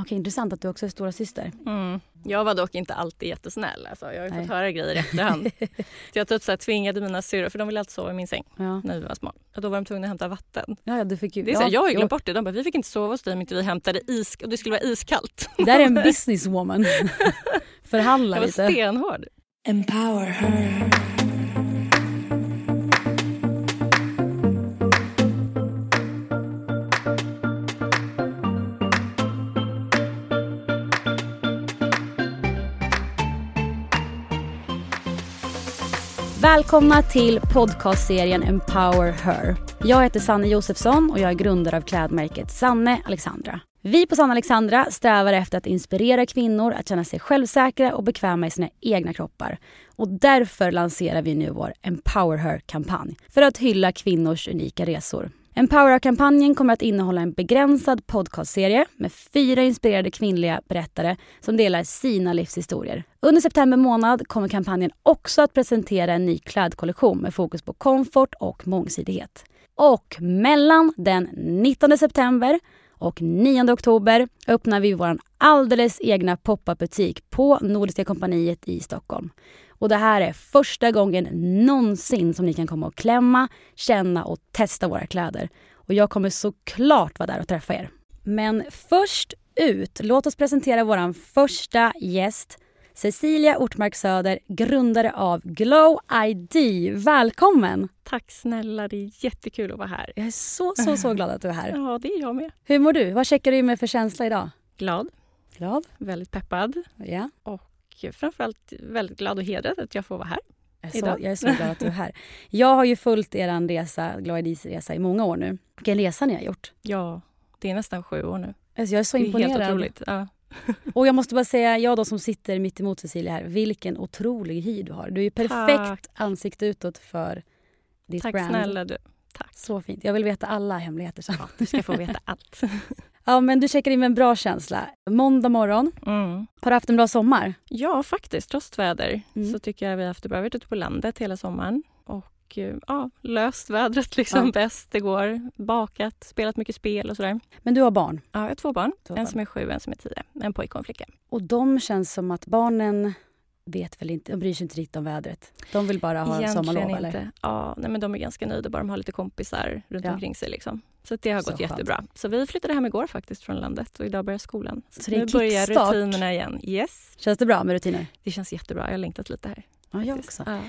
Okej, intressant att du också är stora syster. Mm. Jag var dock inte alltid jättesnäll. Alltså. Jag har ju Nej. fått höra grejer i efterhand. så jag typ så här tvingade mina syrror, för de ville alltid sova i min säng Ja, när vi var små. Och då var de tvungna att hämta vatten. ja, ja du fick ju... Det är så här, jag har ju glömt bort det. De bara, vi fick inte sova hos dig om inte vi hämtade is och det skulle vara iskallt. Det där är en businesswoman. Förhandla Jag var lite. stenhård. Empower her. Välkomna till podcastserien Empower Her. Jag heter Sanne Josefsson och jag är grundare av klädmärket Sanne Alexandra. Vi på Sanne Alexandra strävar efter att inspirera kvinnor att känna sig självsäkra och bekväma i sina egna kroppar. Och därför lanserar vi nu vår Empower Her-kampanj för att hylla kvinnors unika resor. Empower-kampanjen kommer att innehålla en begränsad podcastserie med fyra inspirerade kvinnliga berättare som delar sina livshistorier. Under september månad kommer kampanjen också att presentera en ny klädkollektion med fokus på komfort och mångsidighet. Och mellan den 19 september och 9 oktober öppnar vi vår alldeles egna pop-up butik på Nordiska kompaniet i Stockholm. Och det här är första gången någonsin som ni kan komma och klämma, känna och testa våra kläder. Och jag kommer såklart vara där och träffa er. Men först ut, låt oss presentera vår första gäst. Cecilia Ortmark Söder, grundare av Glow ID. Välkommen! Tack snälla, det är jättekul att vara här. Jag är så, så, så glad att du är här. Ja, det är jag med. Hur mår du? Vad checkar du med för känsla idag? Glad, Glad? väldigt peppad Ja. och framförallt väldigt glad och hedrad att jag får vara här. Jag är, så, jag är så glad att du är här. Jag har ju följt er resa, IDs resa i många år nu. Vilken resa ni har gjort. Ja, det är nästan sju år nu. Alltså jag är så Det är imponerad. helt otroligt. Ja. Och jag måste bara säga, jag då som sitter mitt emot Cecilia här, vilken otrolig hy du har. Du är perfekt ansikte utåt för ditt Tack brand. snälla du. Tack. Så fint. Jag vill veta alla hemligheter sen. Ja, du ska få veta allt. Ja, men du checkar in med en bra känsla. Måndag morgon. Mm. Har du haft en bra sommar? Ja, faktiskt. Trots väder Mm. så tycker jag vi har haft det bra. Vi har varit ute på landet hela sommaren och eh, ja, löst vädret liksom Ja. bäst det går. Bakat, spelat mycket spel och sådär. Men du har barn. Ja, jag har två barn. Två en barn. som är sju, en som är tio. En pojke och en flicka. Och de känns som att barnen vet väl inte, de bryr sig inte riktigt om vädret. De vill bara ha sommarlov inte. eller? Ja, nej, men de är ganska nöjda bara de har lite kompisar runt Ja. omkring sig. Liksom. Så det har Så gått skönt. jättebra. Så vi flyttade hem igår faktiskt från landet och idag börjar skolan. Så är nu börjar rutinerna igen. Yes, Känns det bra med rutiner? det känns jättebra. Jag har längtat lite här. Ja, jag också. Ja.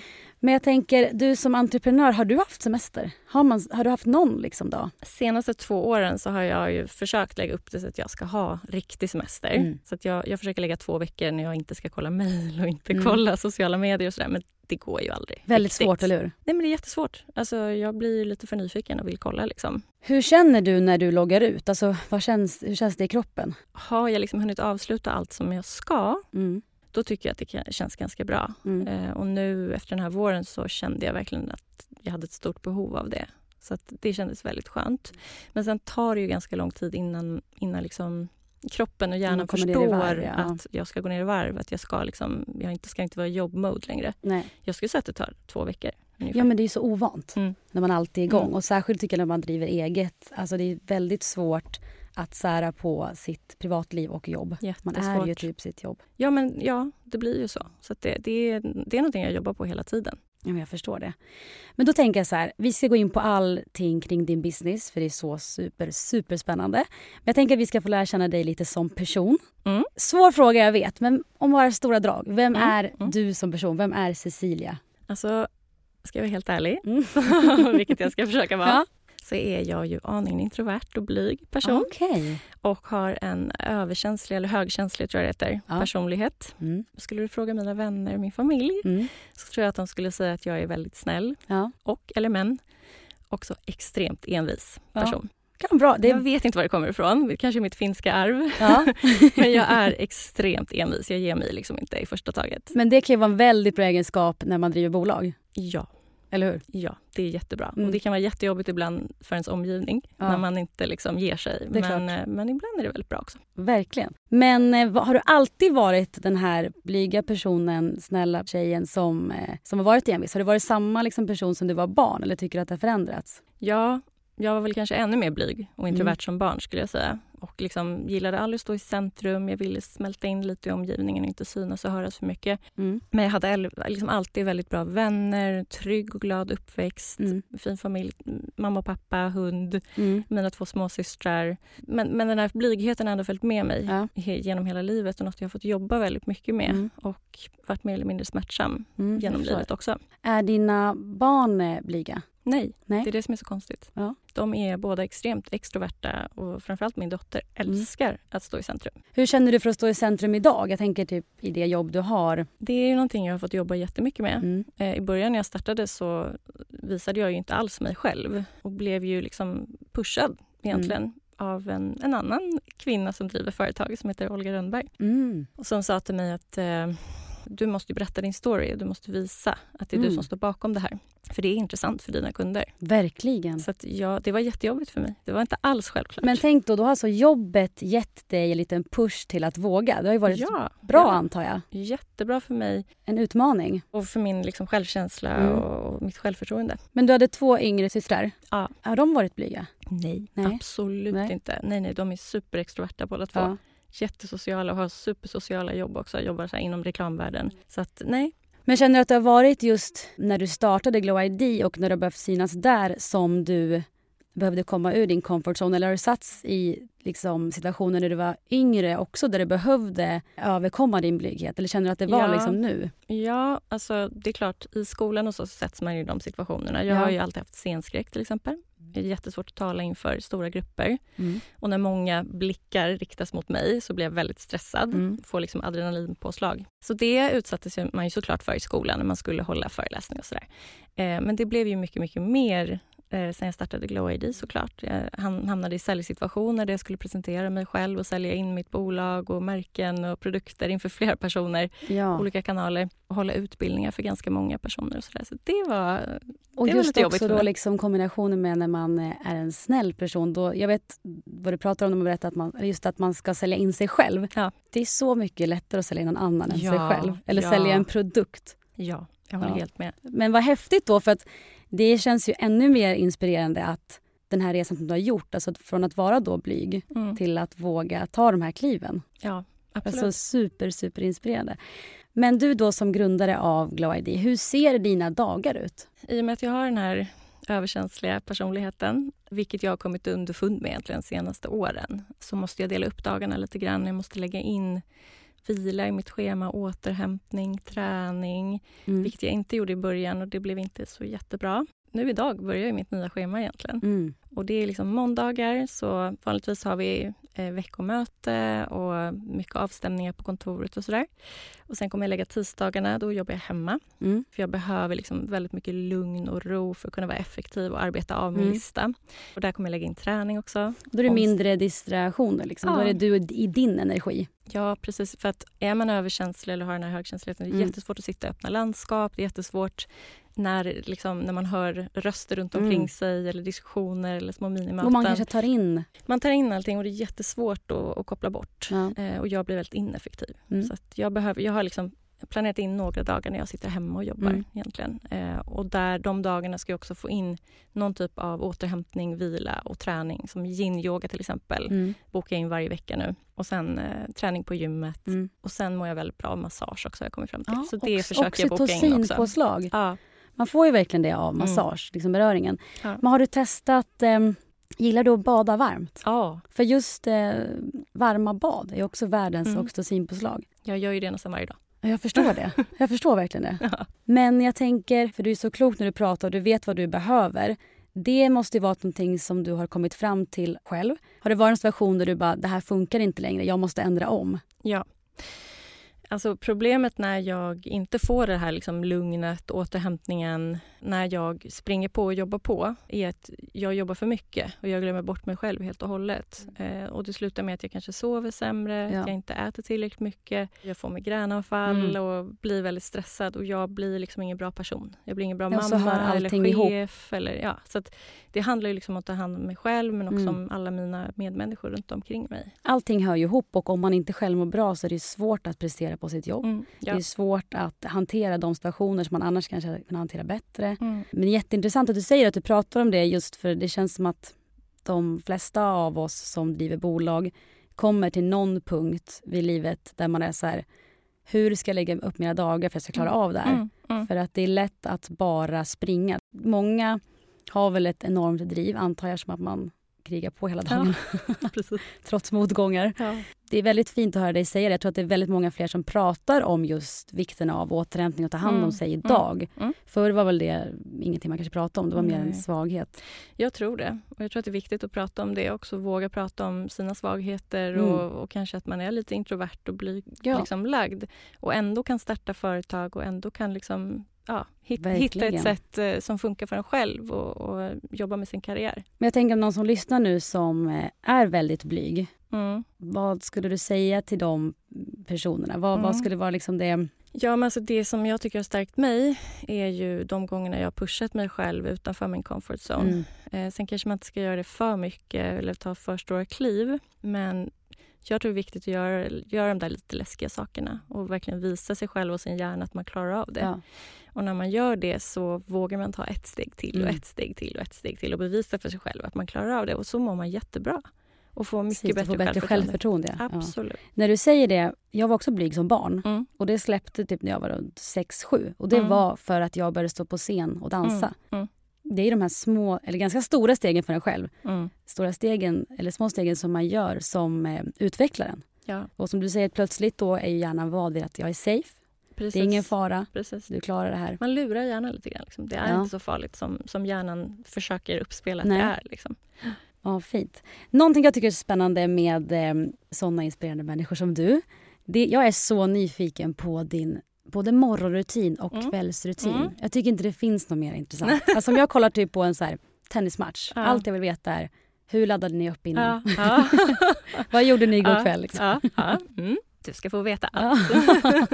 Men jag tänker, du som entreprenör, har du haft semester? Har, man, har du haft någon liksom dag? Senaste två åren så har jag ju försökt lägga upp det så att jag ska ha riktig semester. Mm. Så att jag, jag försöker lägga två veckor när jag inte ska kolla mejl och inte Mm. kolla sociala medier och sådär. Men det går ju aldrig. Väldigt riktigt. svårt, eller hur? Nej men det är jättesvårt. Alltså, jag blir lite för nyfiken och vill kolla liksom. Hur känner du när du loggar ut? Alltså, vad känns, hur känns det i kroppen? Har jag liksom hunnit avsluta allt som jag ska, Mm. Då tycker jag att det känns ganska bra. Mm. Eh, och nu efter den här våren så kände jag verkligen att jag hade ett stort behov av det. Så det kändes väldigt skönt. Men sen tar det ju ganska lång tid innan, innan liksom kroppen och hjärnan Mm, förstår varv, ja. att jag ska gå ner i varv. Att jag ska, liksom, jag inte, ska inte vara i jobbmode längre. Nej. Jag skulle säga att det tar två veckor. Ungefär. Ja, men det är så ovant Mm. när man alltid är igång. Mm. Och särskilt tycker jag när man driver eget. Alltså det är väldigt svårt att sära på sitt privatliv och jobb. Man är ju typ sitt jobb. Ja, men ja, det blir ju så. Så det, det, är, det är någonting jag jobbar på hela tiden. Ja, men jag förstår det. Men då tänker jag så här, vi ska gå in på allting kring din business för det är så super, super spännande. Men jag tänker att vi ska få lära känna dig lite som person. Mm. Svår fråga jag vet, men om våra stora drag. Vem Mm, är mm. du som person? Vem är Cecilia? Alltså, ska jag vara helt ärlig, Mm. vilket jag ska försöka vara, Ja. Så är jag ju aningen introvert och blyg person. Okej. och har en överkänslig, eller högkänslig tror jag det heter, Ja. personlighet. Mm. Skulle du fråga mina vänner och min familj Mm. så tror jag att de skulle säga att jag är väldigt snäll Ja. och, eller men, också extremt envis Ja. person. Kan bra. Det Jag vet inte var det kommer ifrån, det kanske är mitt finska arv. ja. Men jag är extremt envis, jag ger mig liksom inte i första taget. Men det kan ju vara en väldigt bra egenskap när man driver bolag. Ja, Eller hur? ja det är jättebra. Mm. Och det kan vara jättejobbigt ibland för ens omgivning Ja. när man inte liksom ger sig. Men, eh, men ibland är det väldigt bra också. Verkligen. Men eh, har du alltid varit den här blyga personen, snälla tjejen som, eh, som har varit envis? Har du varit samma liksom, person som du var barn eller tycker du att det har förändrats? Ja, jag var väl kanske ännu mer blyg och introvert Mm. som barn skulle jag säga. Och liksom gillade aldrig att stå i centrum. Jag ville smälta in lite i omgivningen, inte synas och höras för mycket. Mm. Men jag hade liksom alltid väldigt bra vänner, trygg och glad uppväxt, Mm. fin familj, mamma och pappa, hund, Mm. mina två småsystrar. Men, men den här blygheten har ändå följt med mig Ja. genom hela livet och något jag har fått jobba väldigt mycket med Mm. och varit mer eller mindre smärtsam Mm. genom livet också. Är dina barn eh, blyga? Nej, Nej. det är det som är så konstigt. Ja. De är båda extremt extroverta och framförallt min dotter Mm. älskar att stå i centrum. Hur känner du för att stå i centrum idag? Jag tänker typ i det jobb du har. Det är ju någonting jag har fått jobba jättemycket med. Mm. Eh, I början när jag startade så visade jag ju inte alls mig själv och blev ju liksom pushad egentligen Mm. av en, en annan kvinna som driver företag som heter Olga Rönnberg Mm. och som sa till mig att eh, du måste ju berätta din story, du måste visa att det är Mm. du som står bakom det här. För det är intressant för dina kunder. Verkligen. Så att ja, det var jättejobbigt för mig. Det var inte alls självklart. Men tänk då, då har alltså jobbet gett dig en liten push till att våga. Det har ju varit ja, bra ja, antar jag. jättebra för mig En utmaning. och för min liksom, självkänsla Mm. och, och mitt självförtroende. Men du hade två yngre systrar. Ja. Har de varit blyga? Nej, Nej. absolut Nej. inte. Nej, nej, de är superextroverta båda två. Ja. Jättesociala och har supersociala jobb också. Jobbar så här inom reklamvärlden. Så att nej, Men känner du att det har varit just när du startade Glow ID och när du har behövt synas där som du behövde komma ur din comfort zone? Eller har du satts i liksom, situationer när du var yngre också där du behövde överkomma din blyghet? Eller känner du att det var Ja. liksom nu? Ja, alltså det är klart, i skolan och så sätts man i de situationerna. Jag Ja. har ju alltid haft scenskräck till exempel. Det är jättesvårt att tala inför stora grupper. Mm. Och när många blickar riktas mot mig så blir jag väldigt stressad. Mm. Får liksom adrenalinpåslag. Så det utsattes man ju såklart för i skolan när man skulle hålla föreläsningar och sådär. Eh, men det blev ju mycket, mycket mer eh, sen jag startade Glow ID såklart. Jag ham- hamnade i säljsituationer där jag skulle presentera mig själv och sälja in mitt bolag och märken och produkter inför flera personer Ja. olika kanaler och hålla utbildningar för ganska många personer. Och så, där. så det var... Och det just också då liksom kombinationen med när man eh, är en snäll person. Då, jag vet vad du pratar om när man berättar att man, just att man ska sälja in sig själv. Ja. Det är så mycket lättare att sälja in någon annan än sig Ja, själv. Eller ja. sälja en produkt. Ja, jag håller helt med. Men vad häftigt då för att det känns ju ännu mer inspirerande att den här resan som du har gjort, alltså från att vara då blyg Mm. till att våga ta de här kliven. Ja, absolut. Alltså super, super inspirerande. Men du då som grundare av Glow ID, hur ser dina dagar ut? I och med att jag har den här överkänsliga personligheten, vilket jag har kommit underfund med egentligen de senaste åren, så måste jag dela upp dagarna lite grann. Jag måste lägga in vila i mitt schema, återhämtning, träning, Mm. vilket jag inte gjorde i början och det blev inte så jättebra. Nu idag börjar ju mitt nya schema egentligen. Mm. Och det är liksom måndagar, så vanligtvis har vi eh, veckomöte och mycket avstämningar på kontoret och sådär. Och sen kommer jag lägga tisdagarna, då jobbar jag hemma. Mm. För jag behöver liksom väldigt mycket lugn och ro för att kunna vara effektiv och arbeta av min Mm. lista. Och där kommer jag lägga in träning också. Då är det mindre distraktioner. Liksom. Då Ja. är det du i din energi. Ja, precis. För att är man överkänslig eller har den här högkänsligheten, det är Mm. jättesvårt att sitta i öppna landskap. Det är jättesvårt när, liksom, när man hör röster runt omkring Mm. sig eller diskussioner eller små minimöten. Och man kanske tar in... Man tar in allting och det är jättesvårt att, att koppla bort. Ja. Eh, och jag blir väldigt ineffektiv. Mm. Så jag, behöver, jag har liksom planerat in några dagar när jag sitter hemma och jobbar. Mm. egentligen. Eh, och där, de dagarna ska jag också få in någon typ av återhämtning, vila och träning. Som yin-yoga till exempel. Mm. Bokar jag in varje vecka nu. Och sen eh, träning på gymmet. Mm. Och sen mår jag väldigt bra av massage också har jag kommit fram till. Ja, så det försöker jag boka in också. oxytocinpåslag. Ja, Man får ju verkligen det av Mm. massage, liksom beröringen. Ja. Men har du testat... ehm, gillar du att bada varmt? ja, För just eh, varma bad är också världens Mm. oxytocinpåslag. jag gör ju det nästan varje dag. Ja, Jag förstår det. Jag förstår verkligen det. Ja. Men jag tänker, för du är så klok när du pratar och du vet vad du behöver. Det måste ju vara någonting som du har kommit fram till själv. Har det varit en situation där du bara, det här funkar inte längre, jag måste ändra om? Ja. Alltså problemet när jag inte får det här liksom lugnet, återhämtningen, när jag springer på och jobbar på, är att jag jobbar för mycket och jag glömmer bort mig själv helt och hållet. Eh, och det slutar med att jag kanske sover sämre, Ja. att jag inte äter tillräckligt mycket, jag får migränanfall Mm. och blir väldigt stressad och jag blir liksom ingen bra person. Jag blir ingen bra Ja, mamma eller allting ihop. chef. Eller, ja, så det handlar ju liksom om att ta hand om mig själv men också Mm. om alla mina medmänniskor runt omkring mig. Allting hör ju ihop och om man inte själv mår bra så är det svårt att prestera på sitt jobb. Mm, Det ja. är svårt att hantera de situationer som man annars kanske hade kunnat hantera bättre. Mm. Men jätteintressant att du säger att du pratar om det just för det känns som att de flesta av oss som driver bolag kommer till någon punkt vid livet där man är så här, hur ska jag lägga upp mina dagar för att jag ska klara Mm. av det här? Mm, mm. För att det är lätt att bara springa. Många har väl ett enormt driv, antar jag, som att man krigar på hela dagen Precis. trots motgångar. Ja. Det är väldigt fint att höra dig säga det. Jag tror att det är väldigt många fler som pratar om just vikten av återhämtning och ta hand om Mm, sig idag. mm. Förr var väl det ingenting man kanske pratade om, det var mer en svaghet. Jag tror det. Och jag tror att det är viktigt att prata om det också. Våga prata om sina svagheter Mm. och, och kanske att man är lite introvert och blyg Ja. liksom, lagd. Och ändå kan starta företag och ändå kan liksom, ja, hit, hitta ett sätt eh, som funkar för en själv och, och jobba med sin karriär. Men jag tänker om någon som lyssnar nu som eh, är väldigt blyg. Mm. Vad skulle du säga till de personerna? Vad, Mm. vad skulle vara liksom det... Ja, men alltså det som jag tycker har stärkt mig är ju de gångerna jag har pushat mig själv utanför min comfort zone. Mm. Eh, sen kanske man inte ska göra det för mycket eller ta för stora kliv. Men jag tror det är viktigt att göra, göra de där lite läskiga sakerna och verkligen visa sig själv och sin hjärna att man klarar av det. Ja. Och när man gör det så vågar man ta ett steg till och Mm. ett steg till och ett steg till och bevisa för sig själv att man klarar av det. Och så mår man jättebra och får mycket Precis, bättre, får bättre självförtroende. självförtroende. Ja. Absolut. När du säger det, jag var också blyg som barn. Mm. Och det släppte typ när jag var runt 6-7. Och det Mm. var för att jag började stå på scen och dansa. Mm. Det är de här små, eller ganska stora stegen för en själv. Mm. Stora stegen, eller små stegen som man gör som eh, utvecklar en. Ja, Och som du säger, plötsligt då är ju hjärnan van vid att jag är safe. precis. Det är ingen fara. Precis. Du klarar det här. Man lurar hjärnan lite grann. Liksom. Det är Ja. inte så farligt som, som hjärnan försöker uppspela att Nej. det är. Liksom. Ja, fint. Någonting jag tycker är spännande med eh, såna inspirerande människor som du. Det, jag är så nyfiken på din både morgonrutin och Mm. kvällsrutin. Mm. Jag tycker inte det finns något mer intressant. alltså om jag kollar typ på en så här tennismatch. Ja. Allt jag vill veta är hur laddade ni upp innan? Ja. Vad gjorde ni igår kväll? Liksom? Mm. Du ska få veta allt.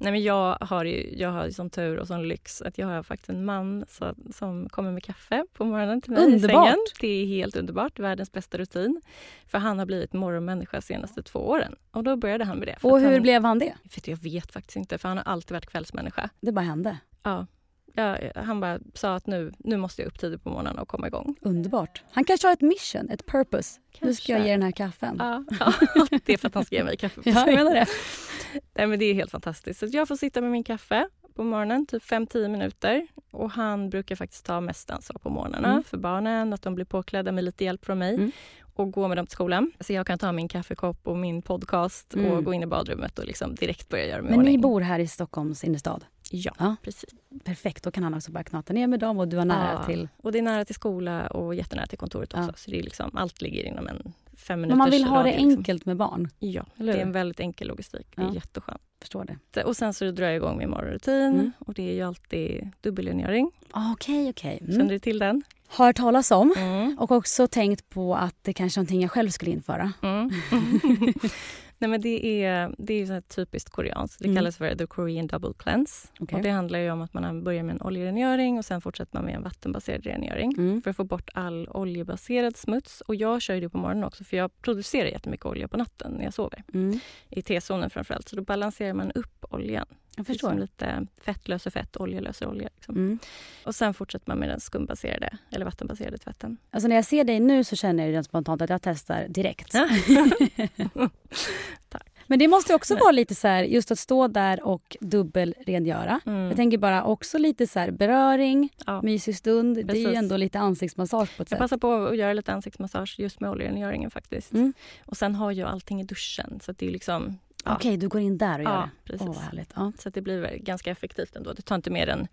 Nej, men jag har ju jag har ju sån tur och sån lyx att jag har faktiskt en man så, som kommer med kaffe på morgonen till mig Underbart. i sängen. Det är helt underbart, världens bästa rutin. För han har blivit morgonmänniska de senaste två åren. Och då började han med det. Och hur han, blev han det? För jag vet faktiskt inte, för han har alltid varit kvällsmänniska. Det bara hände. Ja. Ja, han bara sa att nu, nu måste jag upp tidigt på morgonen och komma igång. Underbart. Han kanske har ett mission, ett purpose. Nu ska jag Kanske. ge den här kaffen. Ja, ja, det är för att han ska ge mig kaffe. Ja, jag menar det. Nej, men det är helt fantastiskt. Så jag får sitta med min kaffe på morgonen, typ 5-10 minuter. Och han brukar faktiskt ta mest ansvar på morgnarna Mm. för barnen, att de blir påklädda med lite hjälp från mig. Mm. Och gå med dem till skolan. Så jag kan ta min kaffekopp och min podcast Mm. och gå in i badrummet och liksom direkt börja göra mig Men ni ordning. bor här i Stockholms innerstad? Ja, Ja. precis. Perfekt, då kan han också börja knata ner med dem och du har nära Ja. till. Och det är nära till skola och jättenära till kontoret också. Ja. Så det är liksom, allt ligger inom en fem minuters Men man vill ha det radie, liksom. enkelt med barn. Ja, det är en väldigt enkel logistik. Det är Ja. jätteskönt. Förstår det. Och sen så drar jag igång min morgonrutin Mm. och det är ju alltid dubbelrengöring. Ah, Okej, okej. Känner Mm. du till den? Har hört talas om Mm. och också tänkt på att det kanske är någonting jag själv skulle införa. Nej, men det är, det är så typiskt koreanskt. Det Mm. kallas för the Korean double cleanse. Okej. Och det handlar om att man börjar med en oljerengöring och sen fortsätter man med en vattenbaserad rengöring Mm. för att få bort all oljebaserad smuts. Och jag kör det på morgonen också för jag producerar jättemycket olja på natten när jag sover. Mm. I T-zonen framförallt. Så då balanserar man upp oljan. Jag förstår. lite fett löser fett, olja löser olja. Liksom. Mm. Och sen fortsätter man med den skumbaserade eller vattenbaserade tvätten. Alltså när jag ser dig nu så känner jag spontant att jag testar direkt. Ja. Men det måste också vara lite så här, just att stå där och dubbelrengöra. Mm. Jag tänker bara också lite så här beröring, ja. mysig stund. Det är ju Precis. ändå lite ansiktsmassage på ett Jag sätt. passar på att göra lite ansiktsmassage just med oljerengöringen faktiskt. Mm. Och sen har jag allting i duschen så det är liksom... Ja, Okej, du går in där och gör ja det. precis. Vad härligt. Ja. Så det blir ganska effektivt ändå. Det tar inte mer än...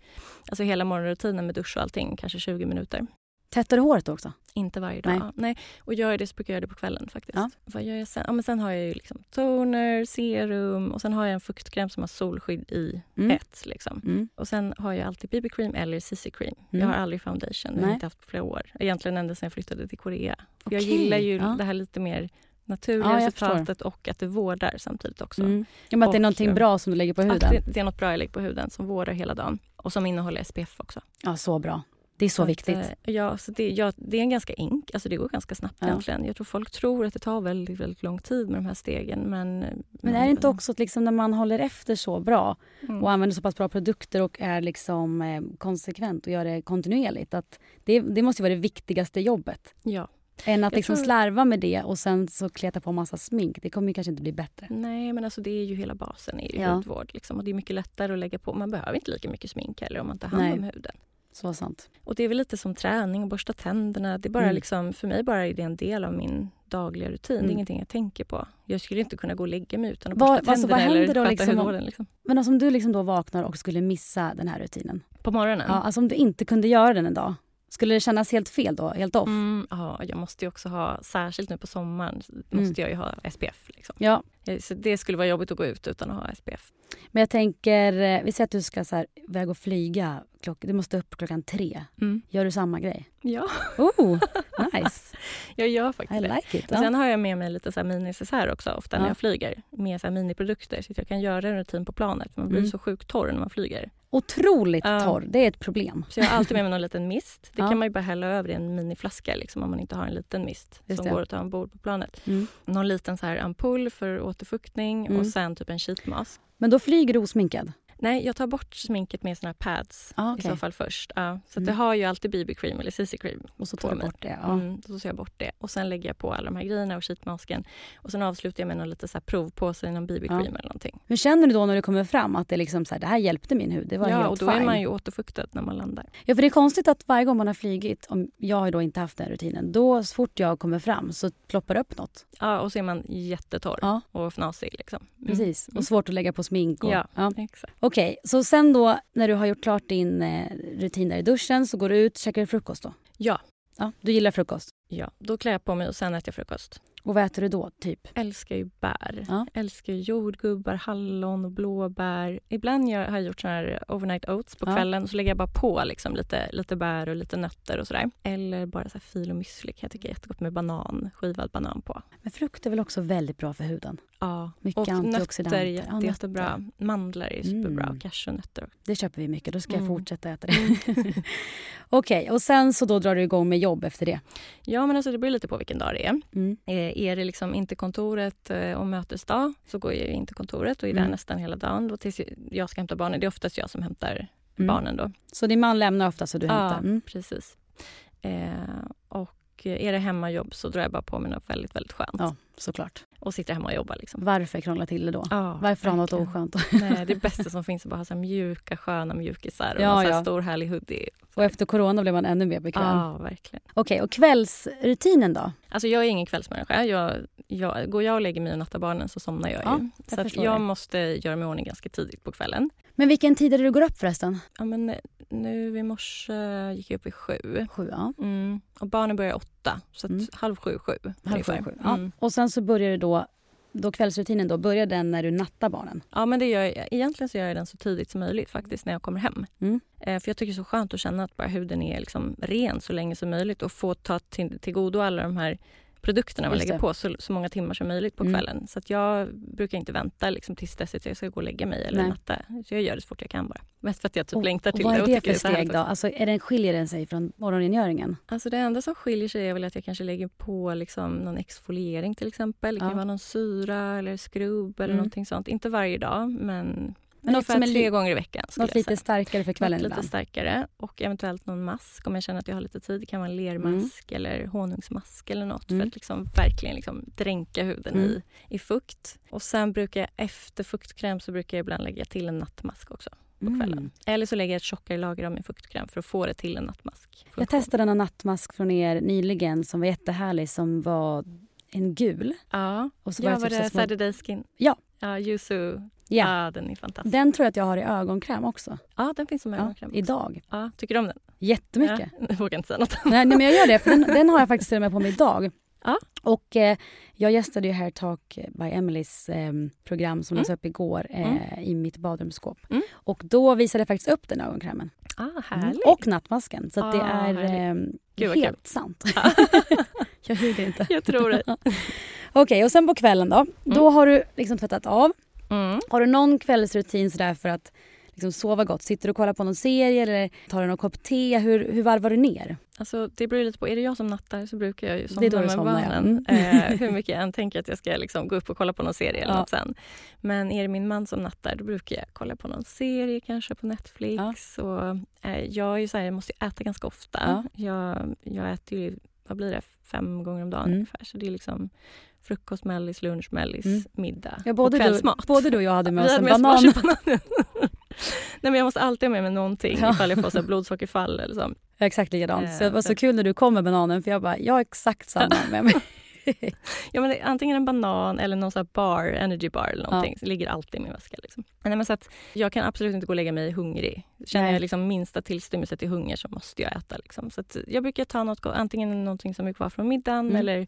Alltså hela morgonrutinen med dusch och allting, kanske 20 minuter. Tvättar du håret också? Inte varje dag. Nej. Nej. Och gör jag det så brukar jag göra det på kvällen faktiskt. Ja. Vad gör jag sen? Ja, men sen har jag ju liksom toner, serum och sen har jag en fuktkräm som har solskydd i Mm. ett. Liksom. Mm. Och sen har jag alltid BB-cream eller CC-cream. Mm. Jag har aldrig foundation. Det har jag inte haft på flera år. Egentligen ända sedan jag flyttade till Korea. För Jag gillar ju ja. det här lite mer naturliga Ja, resultatet och att det vårdar samtidigt också. Mm. Ja, men att det är någonting eh, bra som du lägger på Att huden. det, det är något bra jag lägger på huden som vårdar hela dagen. Och som innehåller SPF också. Ja, så bra. Det är så att, viktigt. eh, Ja, så det, ja, det är en ganska enk, alltså det går ganska snabbt Ja. egentligen. Jag tror folk tror att det tar väldigt, väldigt lång tid med de här stegen. Men, Men är det inte också att liksom när man håller efter så bra Mm. och använder så pass bra produkter och är liksom eh, konsekvent och gör det kontinuerligt att det, det måste vara det viktigaste jobbet. Ja, Än att Jag liksom tror- slarva med det och sen så kleta på massa smink. Det kommer ju kanske inte bli bättre. Nej, men alltså det är ju hela basen ju Ja. hudvård. Liksom. Och det är mycket lättare att lägga på. Man behöver inte lika mycket smink heller om man tar hand Nej. om huden. Så sant. Och det är väl lite som träning och borsta tänderna. Det är bara Mm. liksom, för mig bara är det en del av min dagliga rutin. Det Mm. är ingenting jag tänker på. Jag skulle inte kunna gå och lägga mig utan att Vad- borsta alltså, vad tänderna eller händer då sköta liksom om- hudvården. Liksom. Men alltså, om du liksom då vaknar och skulle missa den här rutinen. På morgonen? Ja, alltså om du inte kunde göra den en dag. Skulle det kännas helt fel då? Helt off? Mm, ja, jag måste ju också ha, särskilt nu på sommaren, måste jag ju ha SPF. Liksom. Ja, Så det skulle vara jobbigt att gå ut utan att ha SPF. men jag tänker, eh, vi säger att du ska så här, iväg och flyga. Klock, du måste upp klockan tre. Mm. Gör du samma grej? Ja, Oh, nice. jag gör faktiskt I det. like it. Och sen har jag med mig lite så här också ofta när Ja. jag flyger. Med så här miniprodukter så att jag kan göra en rutin på planet. Man blir Mm. så sjukt torr när man flyger. Otroligt torr, det är ett problem. Så jag har alltid med mig någon liten mist. Det Ja. kan man ju bara hälla över i en miniflaska liksom, om man inte har en liten mist Just som det. går att ta ombord på planet. Mm. Någon liten så här ampull för återfuktning Mm. och sen typ en sheetmask. Men då flyger du osminkad? Nej, jag tar bort sminket med såna här pads Ah, i okej. så fall först. Ja, så Mm. jag har ju alltid BB-cream eller CC-cream. Och så tar du bort det? Ja. Mm, då tar jag bort det. Och sen lägger jag på alla de här grejerna och sheetmasken. Och sen avslutar jag med någon lite så här provpåse i någon BB-cream Ja. eller någonting. Hur känner du då när du kommer fram att det, liksom så här, det här hjälpte min hud? Det var Ja, helt och då fine. är man ju återfuktad när man landar. Ja, för det är konstigt att varje gång man har flygit, om jag har då inte haft den rutinen, då så fort jag kommer fram så ploppar det upp något. Ja, och så är man jättetorr Ja, och fnasig. Liksom. Mm. precis. Mm. Och svårt att lägga på smink. Och, Ja. ja. Exakt. Okej, så sen då när du har gjort klart din eh, rutin där i duschen så går du ut, käkar du frukost då? Ja, Ja, du gillar frukost. ja, då klär jag på mig och sen äter jag frukost. Och vad äter du då, typ? Älskar ju bär. Ja. Älskar jordgubbar, hallon och blåbär. Ibland jag, har jag gjort såna här overnight oats på Ja. kvällen och så lägger jag bara på liksom lite, lite bär och lite nötter och sådär. Eller bara så fil och müsli jag tycka är jättegott med banan, skivad banan på. Men frukt är väl också väldigt bra för huden? Ja, Mycket och antioxidanter. nötter Ja, jätte, nötter. jättebra. Mandlar är superbra, Mm. cashewnötter. Det köper vi mycket, då ska jag Mm. fortsätta äta det. Okej, och sen så då drar du igång med jobb efter det? Ja, men alltså det beror lite på vilken dag det är. Mm. Är det liksom inte kontoret eh, och mötesdag så går jag in till kontoret och är där Mm. nästan hela dagen. Då tills jag ska hämta barnen. Det är oftast jag som hämtar Mm. barnen då. Så din man lämnar ofta så du hämtar? Ja, Mm. precis. Eh, och är det hemmajobb så drar jag bara på mig något väldigt, väldigt skönt. Ja, såklart. Och sitter hemma och jobbar. Liksom. Varför krångla till det då? Ja, Varför ha något oskönt? Nej, det bästa som finns är bara ha så mjuka, sköna mjukisar och Ja, här ja. stor härlig hoodie. Och efter corona blev man ännu mer bekväm. Ja, verkligen. Okej, och kvällsrutinen då? Alltså jag är ingen kvällsmänniska. Jag, jag, går jag och lägger mig och nattar barnen så somnar jag Ja, ju. jag Så jag det. måste göra mig i ordning ganska tidigt på kvällen. Men vilken tid är det du går upp förresten? Ja, men nu i morse gick jag upp vid sju. Sju, ja. Mm. Och barnen börjar åtta, så Mm. halv sju, sju. Halv sju, sju. Ja. Mm. Och sen så börjar du då, då kvällsrutinen då, börjar den när du nattar barnen? Ja, men det gör jag, egentligen så gör jag den så tidigt som möjligt faktiskt när jag kommer hem. Mm. Eh, för jag tycker det är så skönt att känna att bara huden är liksom ren så länge som möjligt och få ta till, till godo alla de här produkterna man lägger det. på så, så många timmar som möjligt på Mm. kvällen. Så att jag brukar inte vänta liksom, tills dess att jag ska gå och lägga mig eller Nej. natta. Så jag gör det så fort jag kan bara. Mest för att jag typ Och- längtar och till vad det är och det tycker för steg då? Alltså, är den, skiljer den sig från morgonrengöringen? Alltså det enda som skiljer sig är väl att jag kanske lägger på liksom någon exfoliering till exempel. Det kan Ja. vara någon syra eller skrubb eller Mm. någonting sånt. Inte varje dag men, Men något som är tre gånger i veckan. Något lite starkare för kvällen Något lite starkare och eventuellt någon mask om jag känner att jag har lite tid. Det kan vara en lermask eller honungsmask eller något Mm. för att liksom verkligen liksom dränka huden Mm. i, i fukt. Och sen brukar jag efter fuktkräm så brukar jag ibland lägga till en nattmask också på kvällen. Mm. Eller så lägger jag ett tjockare lager av min fuktkräm för att få det till en nattmask. Jag testade en nattmask från er nyligen som var jättehärlig som var en gul. Ja, Och så ja var var det, typ det små... Saturday Skin? Ja. Ja, yuzu. Ja. Ja, den är fantastisk. Den tror jag att jag har i ögonkräm också. Ja, den finns som Ja, ögonkräm. också. idag. Ja, tycker du om den? Jättemycket. Ja, jag vågar inte säga något. Nej, nej, men jag gör det, för den, den har jag faktiskt till och med på mig idag. Ja. Och eh, jag gästade ju Hair Talk by Emelies eh, program som Mm. lades upp igår eh, i mitt badrumsskåp. Mm. Och då visade jag faktiskt upp den ögonkrämen. Ah, Mm. härligt. Och nattmasken. Så att det Ah, är härligt. eh, Gud, helt sant. jag ljuger inte. Jag tror det. Okej, och sen på kvällen då. Då har du liksom tvättat av. Mm. Har du någon kvällsrutin sådär för att liksom sova gott? Sitter du och kollar på någon serie eller tar du någon kopp te? Hur, hur varvar du ner? Alltså, det beror lite på. Är det jag som nattar så brukar jag ju somna Det är då med somnar, ja. barnen. Mm. Eh, hur mycket jag än tänker att jag ska liksom gå upp och kolla på någon serie eller Ja. något sen. Men är det min man som nattar då brukar jag kolla på någon serie kanske på Netflix. Och, eh, jag är ju så här, jag måste ju äta ganska ofta. Jag, jag äter ju vad blir det, fem gånger om dagen Mm. ungefär. Så det är liksom frukost, mellis, lunch, mellis, Mm. middag Ja, både, och du, kvällsmat. både du och jag hade med oss en med banan. Nej men jag måste alltid ha med mig någonting Ja. ifall jag får så blodsockerfall eller så. Exakt likadant. Så det var Eh, så så- kul när du kom med bananen för jag bara, jag har exakt samma med mig. Ja, men antingen en banan eller någon sån här bar, energy bar eller någonting. Det ligger alltid i min väska. Liksom. Men så att jag kan absolut inte gå och lägga mig hungrig. Känner Nej. jag liksom minsta tillstymmelse till hunger så måste jag äta. Liksom. Så jag brukar ta något, go- antingen någonting som är kvar från middagen Mm. eller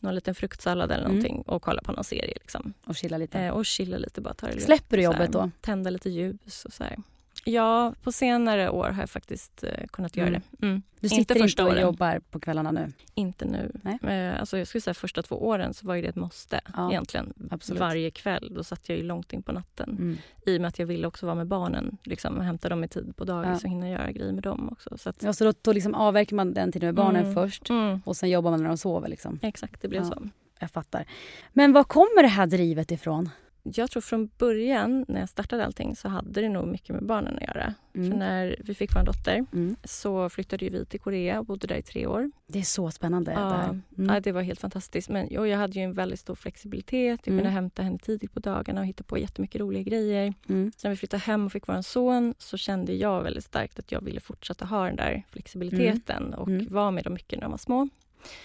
någon liten fruktsallad eller Mm. någonting och kolla på någon serie. Liksom. Och chilla lite. Eh, och chilla lite, bara ta det. Släpper du här, jobbet då? Tända lite ljus och så här. Ja, på senare år har jag faktiskt eh, kunnat göra Mm. det. Mm. Du inte sitter inte, första och åren. jobbar på kvällarna nu? Inte nu. Nej. Eh, alltså jag skulle säga första två åren så var det ett måste Ja, egentligen. absolut. Varje kväll. Då satt jag långt in på natten. Mm. I och med att jag ville också vara med barnen liksom, och hämta dem i tid på dagis Ja. och hinna göra grejer med dem också. Så att, Ja, så då, då liksom avverkar man den tiden med barnen Mm. först mm, och sen jobbar man när de sover. Liksom. exakt, det blev Ja. så. Jag fattar. Men var kommer det här drivet ifrån? Jag tror från början när jag startade allting så hade det nog mycket med barnen att göra. För Mm. när vi fick vår dotter Mm. så flyttade ju vi till Korea och bodde där i tre år. Det är så spännande. Ja. Mm. Ja, det var helt fantastiskt. Men, och jag hade ju en väldigt stor flexibilitet. Jag Mm. kunde hämta henne tidigt på dagarna och hitta på jättemycket roliga grejer. Mm. Så när vi flyttade hem och fick vår son så kände jag väldigt starkt att jag ville fortsätta ha den där flexibiliteten och Mm. vara med dem mycket när de var små.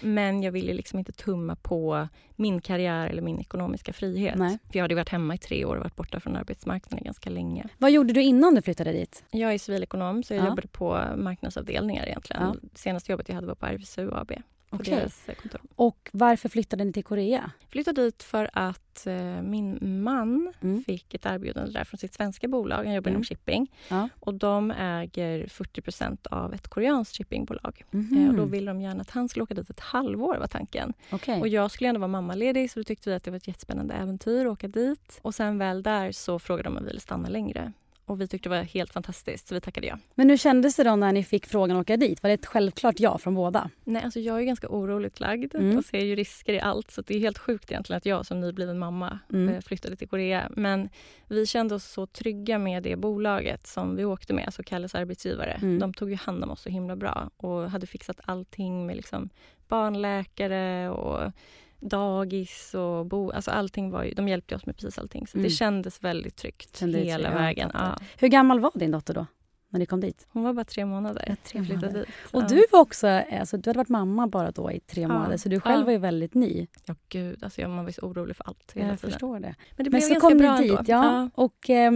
Men jag ville liksom inte tumma på min karriär eller min ekonomiska frihet. Nej. För jag hade varit hemma i tre år och varit borta från arbetsmarknaden ganska länge. Vad gjorde du innan du flyttade dit? Jag är civilekonom så jag Ja. jobbade på marknadsavdelningar egentligen. Ja. Senaste jobbet jag hade var på RFSU AB. På Okej. deras eh, kontor. Och varför flyttade ni till Korea? flyttade dit för att eh, min man Mm. fick ett erbjudande där från sitt svenska bolag. Han jobbar Mm. inom shipping. Ja. Och de äger 40% av ett koreanskt shippingbolag. Mhm. Eh, och då ville de gärna att han skulle åka dit ett halvår var tanken. Okej. Och jag skulle ändå vara mammaledig så då tyckte vi att det var ett jättespännande äventyr att åka dit. Och sen väl där så frågade de om vi ville stanna längre. Och vi tyckte det var helt fantastiskt så vi tackade ja. Men hur kändes det då när ni fick frågan att åka dit? Var det ett självklart ja från båda? Nej, alltså jag är ganska oroligt lagd Mm. och ser ju risker i allt. Så det är helt sjukt egentligen att jag som nybliven mamma Mm. eh, flyttade till Korea. Men vi kände oss så trygga med det bolaget som vi åkte med, alltså Kalles arbetsgivare. Mm. De tog ju hand om oss så himla bra och hade fixat allting med liksom barnläkare och dagis och bo. Alltså allting var ju, de hjälpte oss med precis allting. Så Mm. det kändes väldigt tryggt Kände det hela tryggt, ja, vägen. Ja. Hur gammal var din dotter då? När ni kom dit? Hon var bara tre månader. Ja, tre månader. dit. Och Ja. du var också, alltså, du hade varit mamma bara då i tre månader så du själv var ju väldigt ny. Ja, gud. Alltså, jag- man var så orolig för allt hela Jag tiden. förstår det. Men det blev Men så ganska kom bra ni dit, ja. Och eh,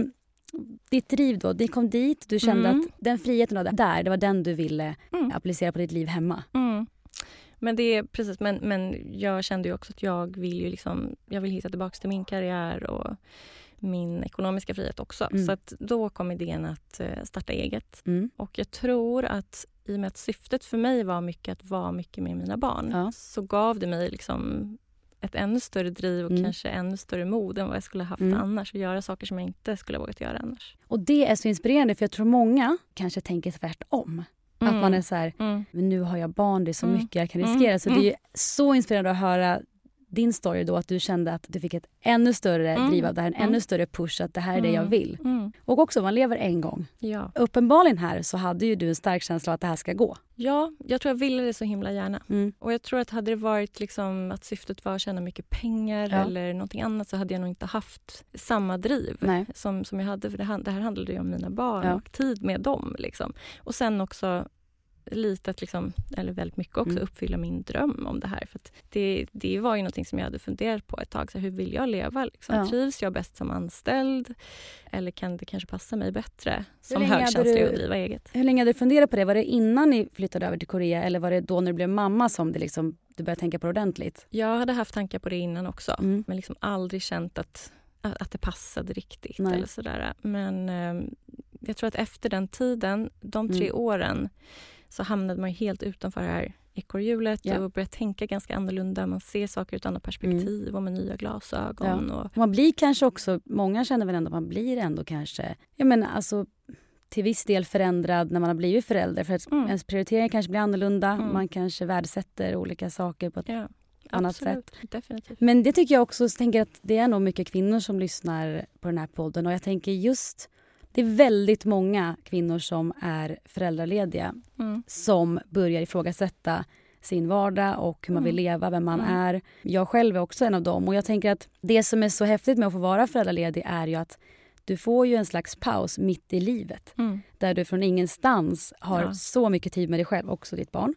ditt driv då, ni kom dit, du kände Mm. att den friheten du hade där, det var den du ville Mm. applicera på ditt liv hemma. Mm. Men det är precis, men, men jag kände ju också att jag vill ju liksom, jag vill hitta tillbaka till min karriär och min ekonomiska frihet också. Mm. Så att då kom idén att eh, starta eget. Mm. Och jag tror att i och med att syftet för mig var mycket att vara mycket med mina barn Ja. så gav det mig liksom ett ännu större driv och Mm. kanske ännu större mod än vad jag skulle ha haft Mm. annars. Och göra saker som jag inte skulle ha vågat göra annars. Och det är så inspirerande för jag tror många kanske tänker tvärtom. Att Mm. man är så här, Mm. men nu har jag barn, det är så Mm. mycket jag kan Mm. riskera. Så Mm. det är så inspirerande att höra din story då, att du kände att du fick ett ännu större Mm. driv av det här, en Mm. ännu större push att det här är det jag Mm. vill. Mm. Och också, man lever en gång. Ja. Uppenbarligen här så hade ju du en stark känsla att det här ska gå. ja, jag tror jag ville det så himla gärna. Mm. Och jag tror att hade det varit liksom att syftet var att tjäna mycket pengar Ja. eller någonting annat så hade jag nog inte haft samma driv Nej. som, som jag hade. För det, det här handlade ju om mina barn Ja. och tid med dem. Liksom. Och sen också lite att, liksom, eller väldigt mycket också, Mm. uppfylla min dröm om det här. För att det, det var ju någonting som jag hade funderat på ett tag. Så här, hur vill jag leva? Liksom? Ja. Trivs jag bäst som anställd? Eller kan det kanske passa mig bättre som högkänslig att driva eget? Hur länge hade du funderat på det? Var det innan ni flyttade över till Korea eller var det då när du blev mamma som det liksom, du började tänka på det ordentligt? Jag hade haft tankar på det innan också. Mm. men liksom aldrig känt att, att att det passade riktigt. Nej. eller sådär. Men eh, jag tror att efter den tiden, de tre Mm. åren, så hamnade man helt utanför det här ekorrhjulet Ja. och började tänka ganska annorlunda. Man ser saker ur ett annat perspektiv och med nya glasögon. Och, Man blir kanske också, många känner väl ändå att man blir ändå kanske, jag menar alltså till viss del förändrad när man har blivit förälder. För att Mm. ens prioritering kanske blir annorlunda. Mm. Man kanske värdesätter olika saker på ett ja, annat absolut, Definitivt. Men det tycker jag också, så tänker att det är nog mycket kvinnor som lyssnar på den här podden och jag tänker just, det är väldigt många kvinnor som är föräldralediga Mm. som börjar ifrågasätta sin vardag och hur man vill Mm. leva, vem man Mm. är. Jag själv är också en av dem och jag tänker att det som är så häftigt med att få vara föräldraledig är ju att du får ju en slags paus mitt i livet Mm. där du från ingenstans har Ja. så mycket tid med dig själv, också ditt barn.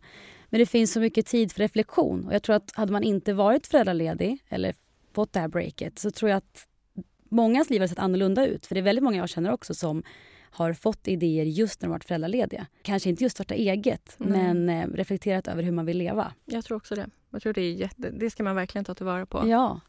Men det finns så mycket tid för reflektion. Och jag tror att hade man inte varit föräldraledig eller fått det här breaket så tror jag att mångas liv hade sett annorlunda ut. För det är väldigt många jag känner också som har fått idéer just när de varit föräldralediga. Kanske inte just starta eget, Nej. men eh, reflekterat över hur man vill leva. Jag tror också det. Jag tror det, är jätte, det ska man verkligen ta tillvara på. Ja.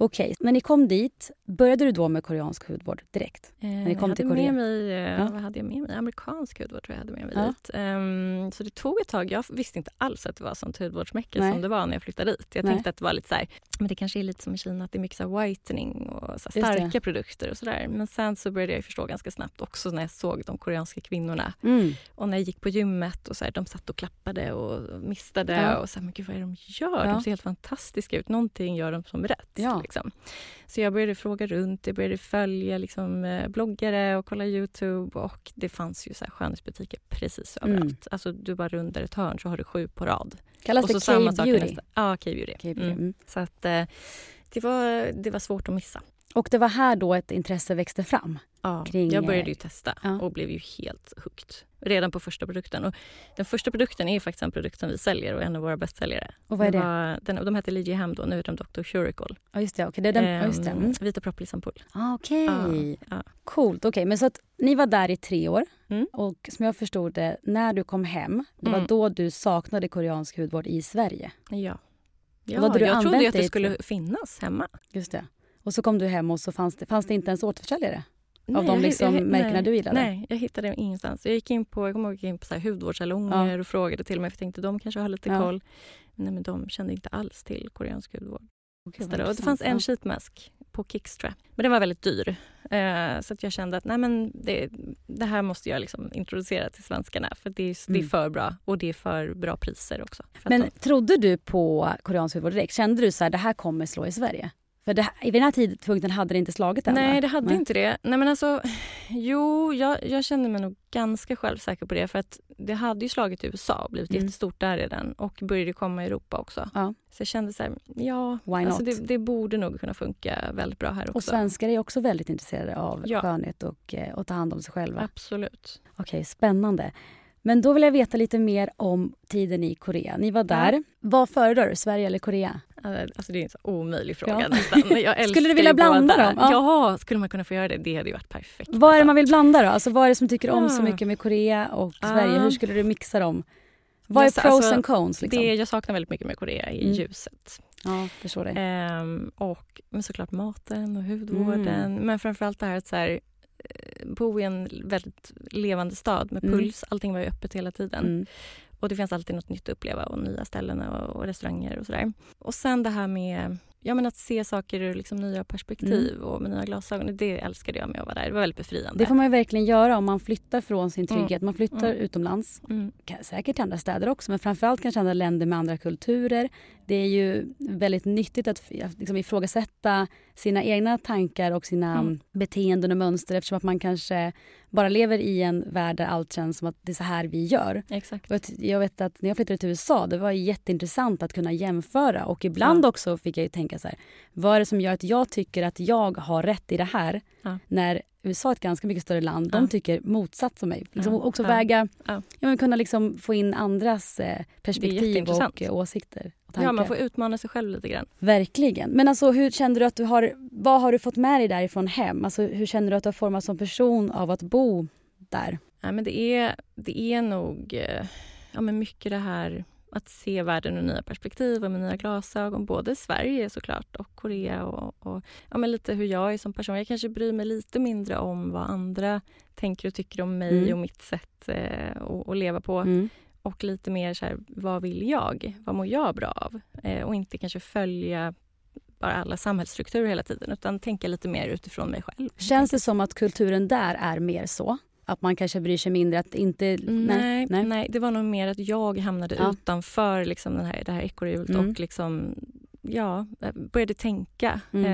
Okej, när ni kom dit, började du då med koreansk hudvård direkt? Eh, ni kom jag till Korea. med mig, eh, Ja. vad hade jag med mig? Amerikansk hudvård tror jag hade med mig Ja. dit. Ehm, så det tog ett tag. Jag visste inte alls att det var sånt hudvårdsmäcke som det var när jag flyttade dit. Jag Nej. tänkte att det var lite så här, men det kanske är lite som i Kina att det är mycket så whitening och så starka produkter och sådär. Men sen så började jag förstå ganska snabbt också när jag såg de koreanska kvinnorna Mm. och när jag gick på gymmet och så här, de satt och klappade och mistade Ja. och så här, men gud vad är det de gör? De ser helt fantastiska ut. Någonting gör de som rätt. Ja. Liksom. Så jag började fråga runt, jag började följa liksom, eh, bloggare och kolla Youtube och det fanns ju så här skönhetsbutiker precis Mm. överallt. Alltså du bara rundar ett hörn så har du sju på rad. Kallas och så det K-beauty? Ja, K-beauty. K-beauty. Mm. Mm. Så att eh, det var, det var svårt att missa. Och det var här då ett intresse växte fram? Ja, Kring, jag eh, började ju testa ja. och blev ju helt hooked redan på första produkten. Och den första produkten är faktiskt en produkt som vi säljer och en av våra bästsäljare. Och vad är det? Var, den, de hette Ligia Hem då, nu är de Dr. Curicol. Ja, just det. Okej, det är den. ja, just det. Mm. Ehm, Vita propplysampull. Ah, Okej. Ja, ja. Coolt. Okej, men så att ni var där i tre år. Mm. Och som jag förstod det, när du kom hem, det var Mm. då du saknade koreansk hudvård i Sverige. Ja. Vad ja hade du jag trodde ju att det skulle finnas hemma. Just det. Och så kom du hem och så fanns det, fanns det inte ens återförsäljare? Av de jag- liksom jag- märkena nej, du gillade? Nej, jag hittade dem ingenstans. Jag gick in på, jag kommer ihåg, jag in på så här hudvårdssalonger och frågade till mig för jag tänkte de kanske har lite Ja. koll. Nej, men de kände inte alls till koreansk hudvård. Testade. Och det fanns en Ja. sheetmask på Kickstra. Men den var väldigt dyr. Eh, så att jag kände att nej men det, det här måste jag liksom introducera till svenskarna. För det är, det är Mm. för bra och det är för bra priser också. För Men de, trodde du på koreansk hudvård direkt? Kände du så här, det här kommer slå i Sverige? För det vid den här tidpunkten hade det inte slagit än nej, det hade inte det. Nej men alltså, jo, jag, jag kände mig nog ganska självsäker på det. För att det hade ju slagit i USA och blivit Mm. jättestort där redan. Och började komma i Europa också. Ja. Så jag kände så här, ja, Why alltså det, det borde nog kunna funka väldigt bra här också. Och svenskar är också väldigt intresserade av Ja. skönhet och eh, att ta hand om sig själva. Absolut. Okej, spännande. Men då vill jag veta lite mer om tiden i Korea. Ni var där. Vad föredrar du, Sverige eller Korea? Alltså det är en så omöjlig fråga Ja. nästan. Jag Skulle du vilja blanda dem? Ja. Ja. skulle man kunna få göra det? Det hade ju varit perfekt. Vad är det alltså. man vill blanda då? Alltså vad är det som du tycker om så Ah. mycket med Korea och Ah. Sverige? Hur skulle du mixa dem? Vad är pros alltså, and cons? Liksom? Det jag saknar väldigt mycket med Korea är Mm. ljuset. Ja, förstår det. Ehm, och men såklart maten och hudvården. Mm. Men framförallt det här att så här, bo i en väldigt levande stad med Mm. puls. Allting var ju öppet hela tiden. Mm. Och det finns alltid något nytt att uppleva och nya ställen och, och restauranger och sådär. Och sen det här med ja, men att se saker ur liksom nya perspektiv och med nya glasögon. Det älskade jag med att vara där. Det var väldigt befriande. Mm. Det får man ju verkligen göra om man flyttar från sin Mm. trygghet. Man flyttar Mm. utomlands, Mm. Säkert till andra städer också, men framförallt kanske andra länder med andra kulturer. Det är ju väldigt nyttigt att liksom ifrågasätta sina egna tankar och sina Mm. beteenden och mönster eftersom att man kanske bara lever i en värld där allt känns som att det är så här vi gör. Exakt. Och jag vet att när jag flyttade till USA, det var jätteintressant att kunna jämföra och ibland Ja. också fick jag ju tänka så här, vad är det som gör att jag tycker att jag har rätt i det här Ja. när USA är ett ganska mycket större land, Ja. de tycker motsatt som mig. Liksom också väga, Ja. men kunna liksom få in andras eh, perspektiv och åsikter. Ja, man får utmana sig själv lite grann. Verkligen. Men alltså hur kände du att du har, vad har du fått med dig därifrån hem? Alltså hur känner du att du har formats som person av att bo där? Nej, men det, är, det är nog eh, ja, men mycket det här att se världen ur nya perspektiv och med nya glasögon. Både Sverige såklart och Korea och, och ja, men lite hur jag är som person. Jag kanske bryr mig lite mindre om vad andra tänker och tycker om mig Mm. och mitt sätt eh, att, att leva på. Mm. Och lite mer så här, vad vill jag? Vad mår jag bra av? Eh, och inte kanske följa bara alla samhällsstrukturer hela tiden utan tänka lite mer utifrån mig själv. Känns det som att kulturen där är mer så? Att man kanske bryr sig mindre, att inte... Nej, nej. nej. det var nog mer att jag hamnade Ja. utanför liksom den här, det här ekorrhjulet Mm. och liksom ja, eh, började tänka Mm.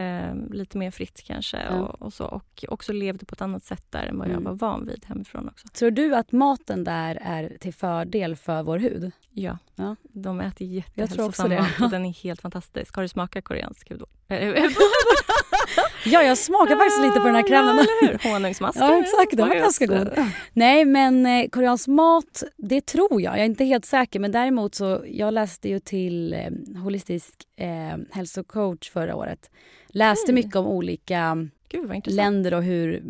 eh, lite mer fritt kanske. Ja. Och, och, så, och också levde på ett annat sätt där än vad jag Mm. var van vid hemifrån också. Tror du att maten där är till fördel för vår hud? Ja, Ja. de äter Jag jättehälsosam mat och den är helt fantastisk. Har du smakat koreansk hudvård? Ja, jag smakar faktiskt lite på den här krämen. Ja, eller hur? Honungsmask. Ja, exakt. Den var ganska god. Nej, men eh, koreansk mat, det tror jag. Jag är inte helt säker. Men däremot så, jag läste ju till eh, holistisk eh, hälsocoach förra året. Läste Mm. mycket om olika Gud länder och hur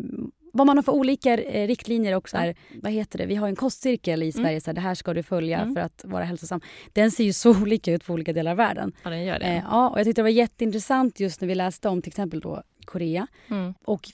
vad man har för olika eh, riktlinjer och så här, Ja. vad heter det, vi har en kostcirkel i Sverige, så här, det här ska du följa Mm. för att vara hälsosam. Den ser ju så olika ut på olika delar av världen. Ja, den gör det. Eh, ja, och jag tyckte det var jätteintressant just när vi läste om till exempel då Korea. Mm. Och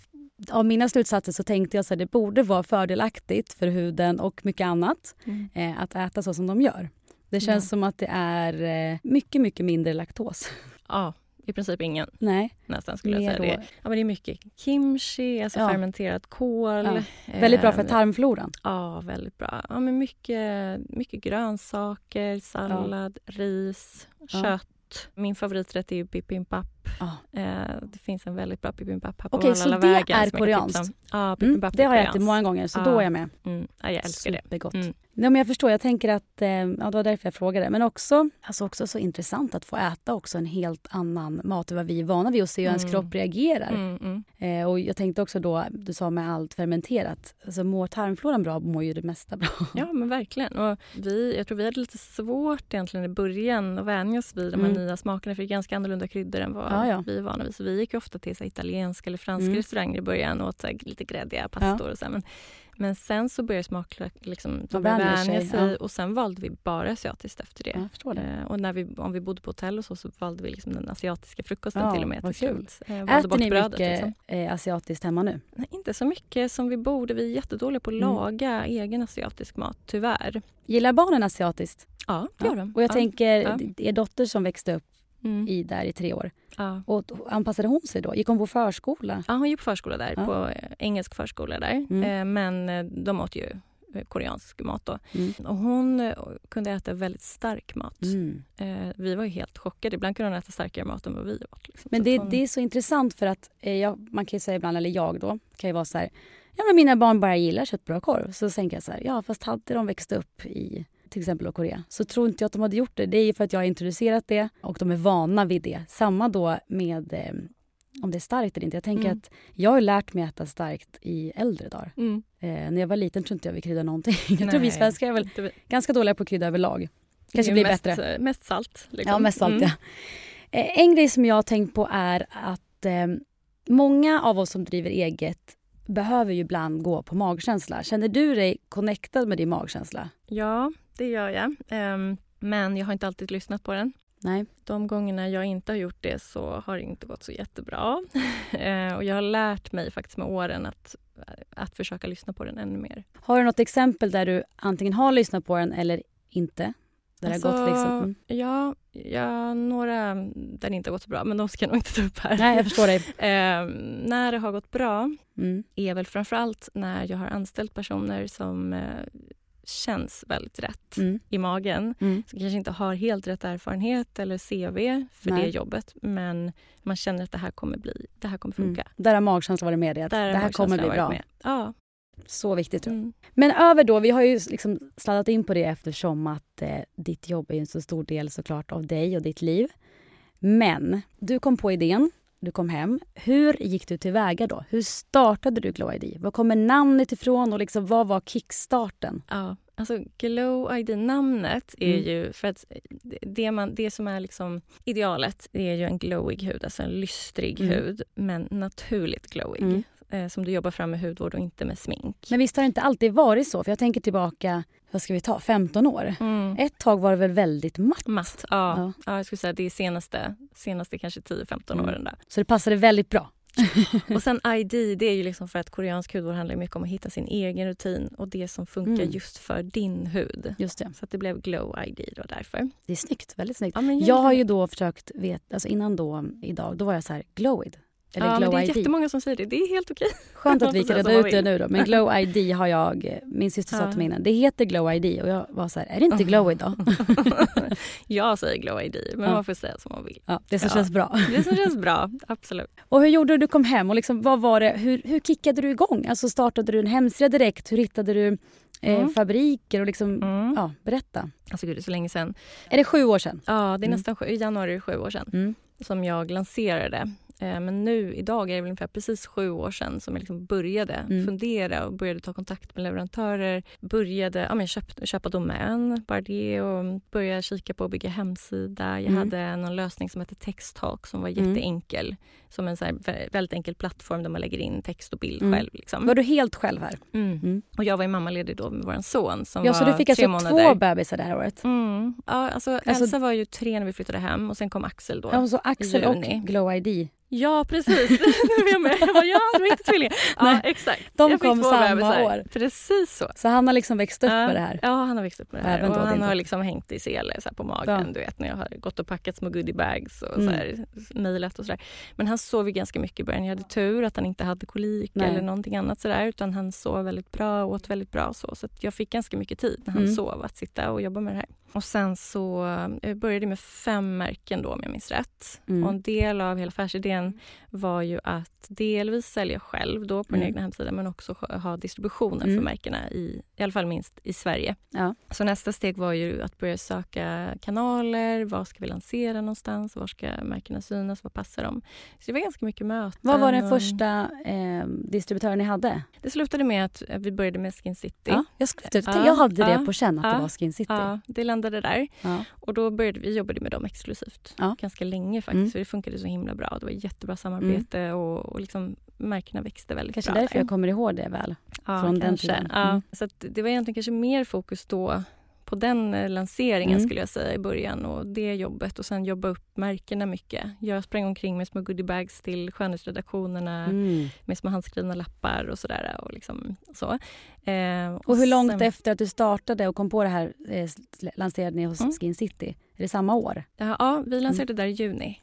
av mina slutsatser så tänkte jag att det borde vara fördelaktigt för huden och mycket annat Mm. eh, att äta så som de gör. Det känns som att det är eh, mycket, mycket mindre laktos. Ja, i princip ingen Nej, nästan skulle jag säga. Det, då, är- ja, men det är mycket kimchi, alltså Ja. fermenterat kål. Ja. väldigt bra för Eh, tarmfloran. Ja, väldigt bra. Ja, men mycket, mycket grönsaker, sallad, ris, kött. Min favoriträtt är ju bibimbap. Ja. Eh, det finns en väldigt bra bibimbap här på Okej, så det är koreanskt? Ja, Mm, bibimbap det är har jag ätit många gånger, så Ja. då är jag med. Mm, ja, jag älskar det. Supergott. Mm. Nej, men jag förstår, jag tänker att, eh, ja, det var därför jag frågade. Men också, alltså också så intressant att få äta också en helt annan mat än vad vi är vana vid och se hur ens Mm. kropp reagerar. Mm, mm. Eh, och jag tänkte också då, du sa med allt fermenterat, alltså mår tarmfloran bra mår ju det mesta bra. Ja, men verkligen. Och vi, jag tror vi hade lite svårt egentligen i början att vänja oss vid de här Mm. nya smakerna för det är ganska annorlunda kryddor än vad Ja, ja. vi är vana vid. Så vi gick ofta till så italienska eller franska Mm. restauranger i början och åt så lite gräddiga pastor och så. Men, men sen så började smak liksom, vänja sig, sig och sen valde vi bara asiatiskt efter det. Det. Eh, och när vi, om vi bodde på hotell och så, så valde vi liksom den asiatiska frukosten till och med. till slut. Eh, Äter ni brödet, mycket liksom. eh, asiatiskt hemma nu? Nej, inte så mycket som vi borde. Vi är jättedåliga på att Mm. laga egen asiatisk mat, tyvärr. Gillar barnen asiatiskt? Ja, det gör de. Och jag ja. tänker, Ja. er dotter som växte upp Mm. i, där i tre år, Ja. och anpassade hon sig då? Gick hon på förskola? ja, hon gick på förskola där, Ja. på eh, engelsk förskola där. Mm. Eh, men eh, de åt ju koreansk mat då. Mm. Och hon kunde äta väldigt stark mat. Mm. Eh, vi var ju helt chockade. Ibland kunde hon äta starkare mat än vad vi åt. Liksom. Men det, hon, det är så intressant för att eh, jag, man kan ju säga ibland, eller jag då, kan ju vara så här, ja men mina barn bara gillar köttbröd och korv. Så tänker jag så här, ja fast hade de växt upp i till exempel då Korea så tror inte jag att de hade gjort det. Det är för att jag har introducerat det och de är vana vid det. Samma då med eh, om det är starkt eller inte. Jag tänker Mm. att jag har lärt mig äta starkt i äldre dagar. Mm. Eh, när jag var liten tror inte jag vi kryddade någonting. jag tror vi Nej, svenskar är väl inte ganska dåliga på att krydda överlag. Kanske blir mest, bättre. eh, Mest salt. Liksom. Ja, mest salt Mm. ja. Eh, En grej som jag har tänkt på är att eh, många av oss som driver eget behöver ju ibland gå på magkänsla. Känner du dig connectad med din magkänsla? Ja, det gör jag. Ehm, men jag har inte alltid lyssnat på den. Nej. De gångerna jag inte har gjort det så har det inte gått så jättebra. Eh, och jag har lärt mig faktiskt med åren att, att försöka lyssna på den ännu mer. Har du något exempel där du antingen har lyssnat på den eller inte? Där det har gått liksom... Mm. ja, ja, några där det inte har gått så bra, men de ska jag nog inte ta upp här. Nej, jag förstår dig. Eh, när det har gått bra Mm. är väl framförallt när jag har anställt personer som eh, känns väldigt rätt Mm. i magen. Mm. Som kanske inte har helt rätt erfarenhet eller CV för Nej. det jobbet. Men man känner att det här kommer bli, det här kommer funka. Mm. Där har magkänslan varit med dig. Att det här kommer bli bra. Med. Ja. Så viktigt. Mm. Men över då, vi har ju liksom sladdat in på det eftersom att eh, ditt jobb är en så stor del såklart av dig och ditt liv. Men du kom på idén, du kom hem. Hur gick du tillväga då? Hur startade du Glow ID? Var kommer namnet ifrån och liksom, vad var kickstarten? Ja, alltså Glow ID-namnet är Mm. ju för att det, man, det som är liksom idealet det är ju en glowig hud, alltså en lystrig Mm. hud, men naturligt glowig. Mm. Eh, som du jobbar fram med hudvård och inte med smink. Men visst har det inte alltid varit så? För jag tänker tillbaka, vad ska vi ta, 15 år? Mm. Ett tag var det väl väldigt matt? Matt, ja. Ja. ja. Jag skulle säga det är senaste, senaste kanske 10-15 Mm. åren där. Så det passade väldigt bra. Och sen ID, det är ju liksom för att koreansk hudvård handlar mycket om att hitta sin egen rutin och det som funkar Mm. just för din hud. Just det. Så att det blev Glow ID då därför. Det är snyggt, väldigt snyggt. Ja, Jag har ju då försökt veta, alltså innan då idag, då var jag så här, glowid. Eller ja, men Glow det är ID. jättemånga som säger det. Det är helt okej. Skönt att vi kan reda ut det nu då. Men Glow ID har jag, min syster sa till mig innan, det heter Glow ID och jag var så här, är det inte Glow idag? jag säger Glow ID, men Ja. man får säga som man vill. Ja, det som Ja. känns bra. Det som känns bra, absolut. Och hur gjorde du du kom hem? Och liksom, vad var det, hur, hur kickade du igång? Alltså startade du en hemsida direkt? Hur hittade du eh, Mm. fabriker? Och liksom, Mm. ja, berätta. Alltså gud, det är så länge sedan. Är det sju år sedan? Ja, det är Mm. nästan sju, i januari sju år sedan Mm. som jag lanserade. Eh, Men nu idag är det väl ungefär precis sju år sedan som jag liksom började Mm. fundera och började ta kontakt med leverantörer. Började ja, men köp, köpa domän, bara det och börja kika på att bygga hemsida. Jag Mm. hade någon lösning som hette Texttalk som var Mm. jätteenkel. Som en så väldigt enkel plattform där man lägger in text och bild Mm. själv. Liksom. Var du helt själv här? Mm. Mm. Och jag var ju mammaledig då med vår son som Ja, var så du fick alltså månader. två bebisar det här året? Mm. Ja, alltså, Alltså- Elsa var ju tre när vi flyttade hem och sen kom Axel då. Ja, och så Axel och. Glow ID. Ja, precis. Nu är jag med. Jag bara, ja, det var inte tvillingar. Ja, exakt. de jag kom samma bebisar. år. Precis så. Så han har liksom växt upp ja. med det här. Ja, han har växt upp med det här. Även och han har liksom hängt i sele så på magen, Ja. du vet, när jag har gått och packat små goodiebags och Mm. så här, mejlat och sådär. Men han sov ju ganska mycket i början. Jag hade tur att han inte hade kolik Nej. eller någonting annat sådär, utan han sov väldigt bra och åt väldigt bra. Så, så jag fick ganska mycket tid när han Mm. sov att sitta och jobba med det här. Och sen så jag började med fem märken då om jag minns rätt. Mm. Och en del av hela affärsidén var ju att delvis sälja själv då på den Mm. egna hemsidan men också ha distributionen Mm. för märkena i, i alla fall minst i Sverige. Ja. Så nästa steg var ju att börja söka kanaler. Var ska vi lansera någonstans? Var ska märkena synas? Vad passar dem? Så det var ganska mycket möten. Vad var den och- första eh, distributören ni hade? Det slutade med att eh, vi började med Skin City. Ja, jag, skulle, Ja, jag hade det på känn att det var Skin City. Ja, det landade där. Och då började vi jobbade med dem exklusivt. Ganska länge faktiskt. Mm. För det funkade så himla bra. Det var jättebra samarbete och, och liksom, märkena växte väldigt Kanske bra. därför där. jag kommer ihåg det väl. ja, från den kanske. tiden. Ja. Mm. Så att det var egentligen kanske mer fokus då på den eh, lanseringen Mm. skulle jag säga i början och det jobbet och sen jobba upp märkena mycket. Jag sprang omkring med små goodiebags till skönhetsredaktionerna Mm. med små handskrivna lappar och sådär och liksom så. Eh, Och hur långt sen- efter att du startade och kom på det här eh, lanserade ni hos Mm. Skin City? Är det samma år? Ja, ja, vi lanserade där i juni.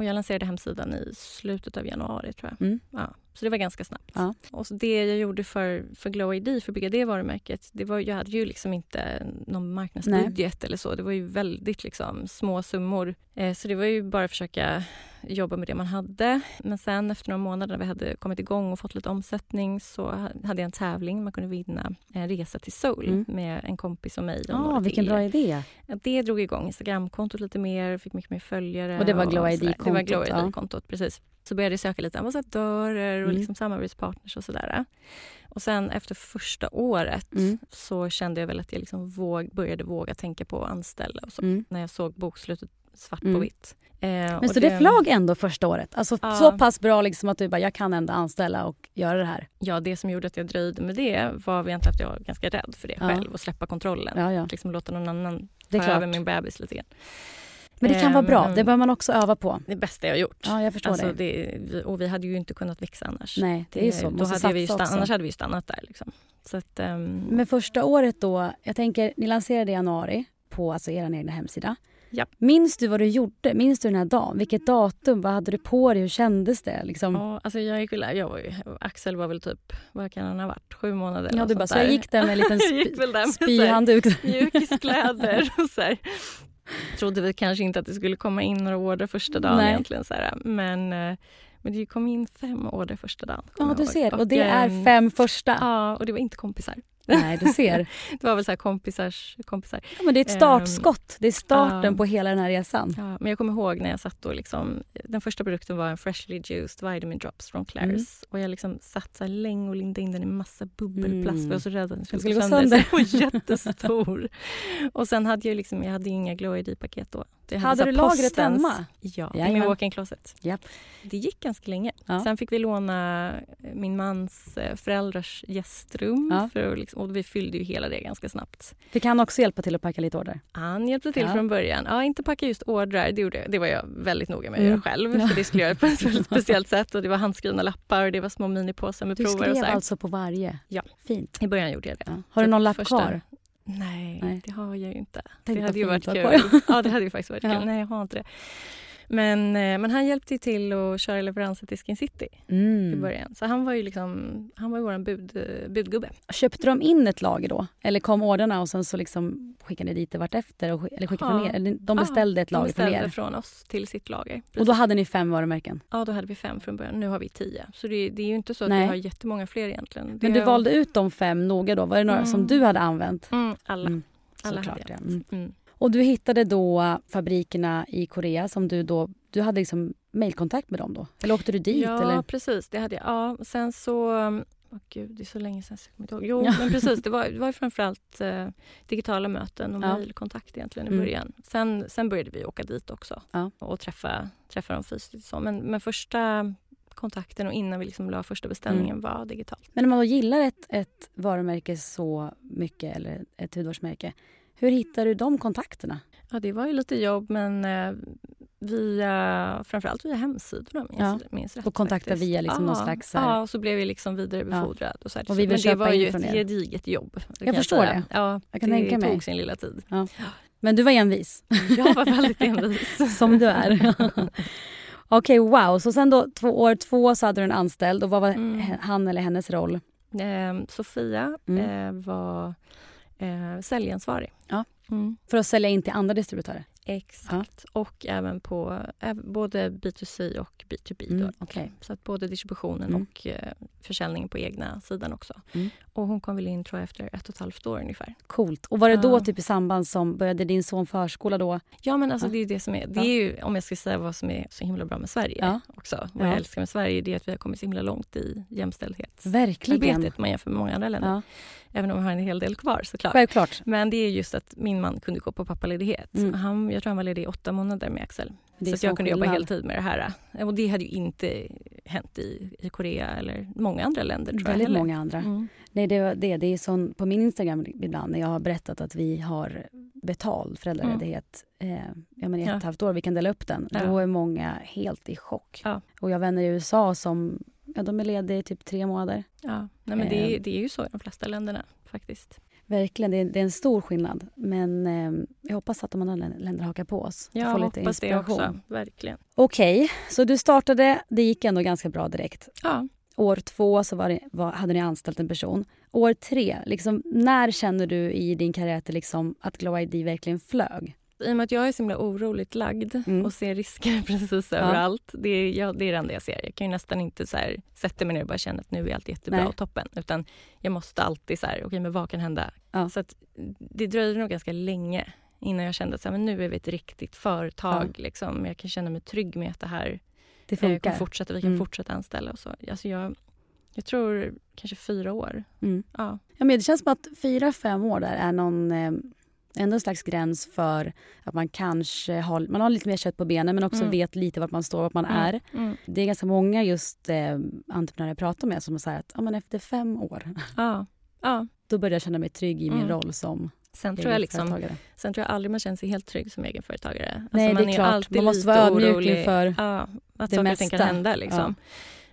Och jag lanserade hemsidan i slutet av januari tror jag. Mm. Ja, så det var ganska snabbt. Ja. Och det jag gjorde för, för Glow ID, för att bygga det varumärket, det var, jag hade ju liksom inte någon marknadsbudget eller så. Det var ju väldigt liksom små summor. Eh, så det var ju bara att försöka jobba med det man hade. Men sen efter några månader när vi hade kommit igång och fått lite omsättning så hade jag en tävling. Man kunde vinna en resa till Seoul Mm. med en kompis och mig. och Ja, några vilken till. bra idé. Ja, det drog igång Instagramkontot lite mer, fick mycket mer följare. Och det var Glow. ID-kontot, Det var Glow ja. ID-kontot, precis. Så började jag söka lite ambassadörer och Mm. liksom samarbetspartners och sådär. Och sen efter första året Mm. så kände jag väl att jag liksom våg, började våga tänka på att anställa och så. Mm. När jag såg bokslutet svart Mm. på vitt. Eh, Men så det flög ändå första året? Alltså Ja. så pass bra liksom att du bara, jag kan ändå anställa och göra det här? Ja, det som gjorde att jag dröjde med det var egentligen att jag var ganska rädd för det Ja. själv och släppa kontrollen. Ja, ja. Liksom låta någon annan Det ta över min bebis lite grann. Men det kan vara bra. Det bör man också öva på. Det bästa jag har gjort. Ja, jag förstår Alltså det. det, och vi hade ju inte kunnat växa annars. Nej, det är ju så. Då hade vi ju satsa stan- också. annars hade vi stannat där. Liksom. Så att, ehm, Men första året då, jag tänker, ni lanserade i januari på alltså er egna hemsida. Ja. Minns du vad du gjorde? Minns du den här dagen? Vilket datum? Vad hade du på dig? Hur kändes det? Liksom? ja, alltså jag gick väl, jag var ju, Axel var väl typ, vad kan han ha varit, sju månader? Ja, du bara, så jag gick där med en liten spyhandduk. mjukiskläder och så här. Trodde vi kanske inte att det skulle komma in några order första dagen Nej. egentligen. Så här. Men, eh, men det kom in fem order första dagen. Ja, du ser. Och det ehm, är fem första. Ja, och det var inte kompisar. Nej, du ser. Det var väl så här kompisars kompisar. Ja, men det är ett startskott. Det är starten ja. på hela den här resan. Ja, men jag kommer ihåg när jag satt och liksom, den första produkten var en freshly juiced vitamin drops från Claire's. Mm. Och jag liksom satt så länge och lindade in den i massa bubbelplast. Mm. för Jag var så rädd att den skulle, skulle gå sönder. den var jättestor. och sen hade jag liksom, jag hade inga glow ID-paket då. Jag Hade så du lagret hemma? Ja, i min walk-in closet. Japp. Det gick ganska länge. Ja. Sen fick vi låna min mans eh, föräldrars gästrum. Ja. För att liksom, och vi fyllde ju hela det ganska snabbt. Fick han också hjälpa till att packa lite order? Han hjälpte till Ja. från början. Ja, inte packa just ordrar, det, gjorde, det var jag väldigt noga med att Mm. göra själv. För det skulle jag på ett väldigt speciellt sätt. Och det var handskrivna lappar och det var små minipåsar med Du prover. skrev Och så här. alltså på varje? Ja. Fint. I början gjorde jag det. Har du Så någon lapp första- kvar? Nej, Nej. det har jag ju inte. Det vad hade ju varit kul. Ja, det hade ju faktiskt varit Ja. kul. Nej, jag har inte det. Men, eh, men han hjälpte till att köra leveranser till Skin City i Mm. början. Så han var ju liksom, han var ju vår bud, eh, budgubbe. Köpte de in ett lager då? Eller kom orderna och sen så liksom skickade ni dit det vart efter? Och, eller skickade Ja. er? Eller de Ja, beställde ett De lager från beställde er? från oss till sitt lager. Och då hade ni fem varumärken? Ja, då hade vi fem från början. Nu har vi tio. Så det, det är ju inte så att Nej. vi har jättemånga fler egentligen. Det Men du valde ut de fem noga då? Var det några Mm. som du hade använt? Mm, alla. Mm, alla såklart, hade ja. jag. Mm. Och du hittade då fabrikerna i Korea som du då... Du hade liksom mailkontakt med dem då? Eller åkte du dit? Ja, eller? precis. Det hade jag. Ja, sen så... Åh gud, det är så länge sedan så jag kommer inte ihåg. Jo, Ja. men precis. Det var, det var framförallt eh, digitala möten och Ja. mejlkontakt egentligen i Mm. början. Sen, sen började vi åka dit också Ja. och träffa, träffa dem fysiskt. Så. Men, men första kontakten och innan vi liksom la första beställningen Mm. var digitalt. Men om man då gillar ett, ett varumärke så mycket, eller ett hudvårdsmärke, hur hittar du de kontakterna? Ja, det var ju lite jobb men eh, via, framförallt via hemsidorna minns, Ja. minns rätt. Och kontakta faktiskt. via liksom ja. någon slags... här- Ja, och så blev vi liksom vidarebefordrad. Och så här. Och vi men det var ju ett er. gediget jobb. kan Jag förstår det. Ja, Jag kan det tänka mig. tog sin lilla tid. Men du var envis, Jag var väldigt envis. som du är. Okej, wow. Så sen då två, år två så hade du en anställd och vad var Mm. han eller hennes roll? Eh, Sofia Mm. eh, var eh, säljansvarig. Ja. Mm. För att sälja in till andra distributörer? Exakt. Och även på både B2C och B2B. Mm, okej. Så att både distributionen Mm. och eh, försäljningen på egna sidan också. Mm. Och hon kom väl in tror jag efter ett och ett halvt år ungefär. Coolt. Och var det då Ja. typ i samband som, började din son förskola då? Ja men alltså Ja. det är ju det som är, det Ja. är ju om jag ska säga vad som är så himla bra med Sverige Ja. också. Vad Ja. jag älskar med Sverige det är att vi har kommit så himla långt i jämställdhetsarbetet Verkligen. man jämför med många andra länder. Även om vi har en hel del kvar såklart. Självklart. Men det är just att min man kunde gå på pappaledighet. Mm. Han, jag tror han var ledig i åtta månader med Axel. Så att sån jag kunde jobba skillnad. heltid med det här. Och det hade ju inte hänt i, i Korea eller många andra länder tror jag Väldigt heller. många andra. Mm. Nej, det, det, det är sån, på min Instagram ibland när jag har berättat att vi har betald föräldraledighet eh, ja, men i ett Ja. ett halvt år, vi kan dela upp den. Ja. Då är många helt i chock. Ja. Och jag har vänner i USA som ja, de är lediga i typ tre månader. Ja. Nej, men det, är, Eh. det är ju så i de flesta länderna faktiskt. Verkligen, det är, det är en stor skillnad. Men eh, jag hoppas att de andra län- länder hakar på oss. Jag får lite hoppas det inspiration. också. Verkligen. Okej, så du startade, det gick ändå ganska bra direkt. Ja. År två så var det, var, hade ni anställt en person. År tre, liksom, när känner du i din karriär att, det liksom, att Glow ID verkligen flög? I och med att jag är så himla oroligt lagd Mm. och ser risker precis överallt. Det är, jag, det är det enda jag ser. Jag kan ju nästan inte så här, sätta mig ner och bara känna att nu är allt jättebra Nej. och toppen. Utan jag måste alltid så här, okej men vad kan hända? Ja. Så att det dröjde nog ganska länge innan jag kände att så här, men nu är vi ett riktigt företag. Liksom. Jag kan känna mig trygg med att det här Det eh, funkar. kommer fortsätta. Vi kan Mm. fortsätta anställa och så. Alltså jag, jag tror kanske fyra år. Mm. Ja. Ja, men det känns som att fyra, fem år där är någon, eh, ändå en slags gräns för att man kanske har, man har lite mer kött på benen men också Mm. vet lite vart man står, vart man är. Mm. Det är ganska många just eh, entreprenörer jag pratar med som säger att ja, men efter fem år Ja. ja. då börjar jag känna mig trygg i min Mm. roll som Sen tror, jag liksom, sen tror jag aldrig man känner sig helt trygg som egenföretagare. Alltså Nej, man det är ju klart. alltid Man måste vara ödmjuk inför ja, att det saker och ting kan mesta. hända. Liksom.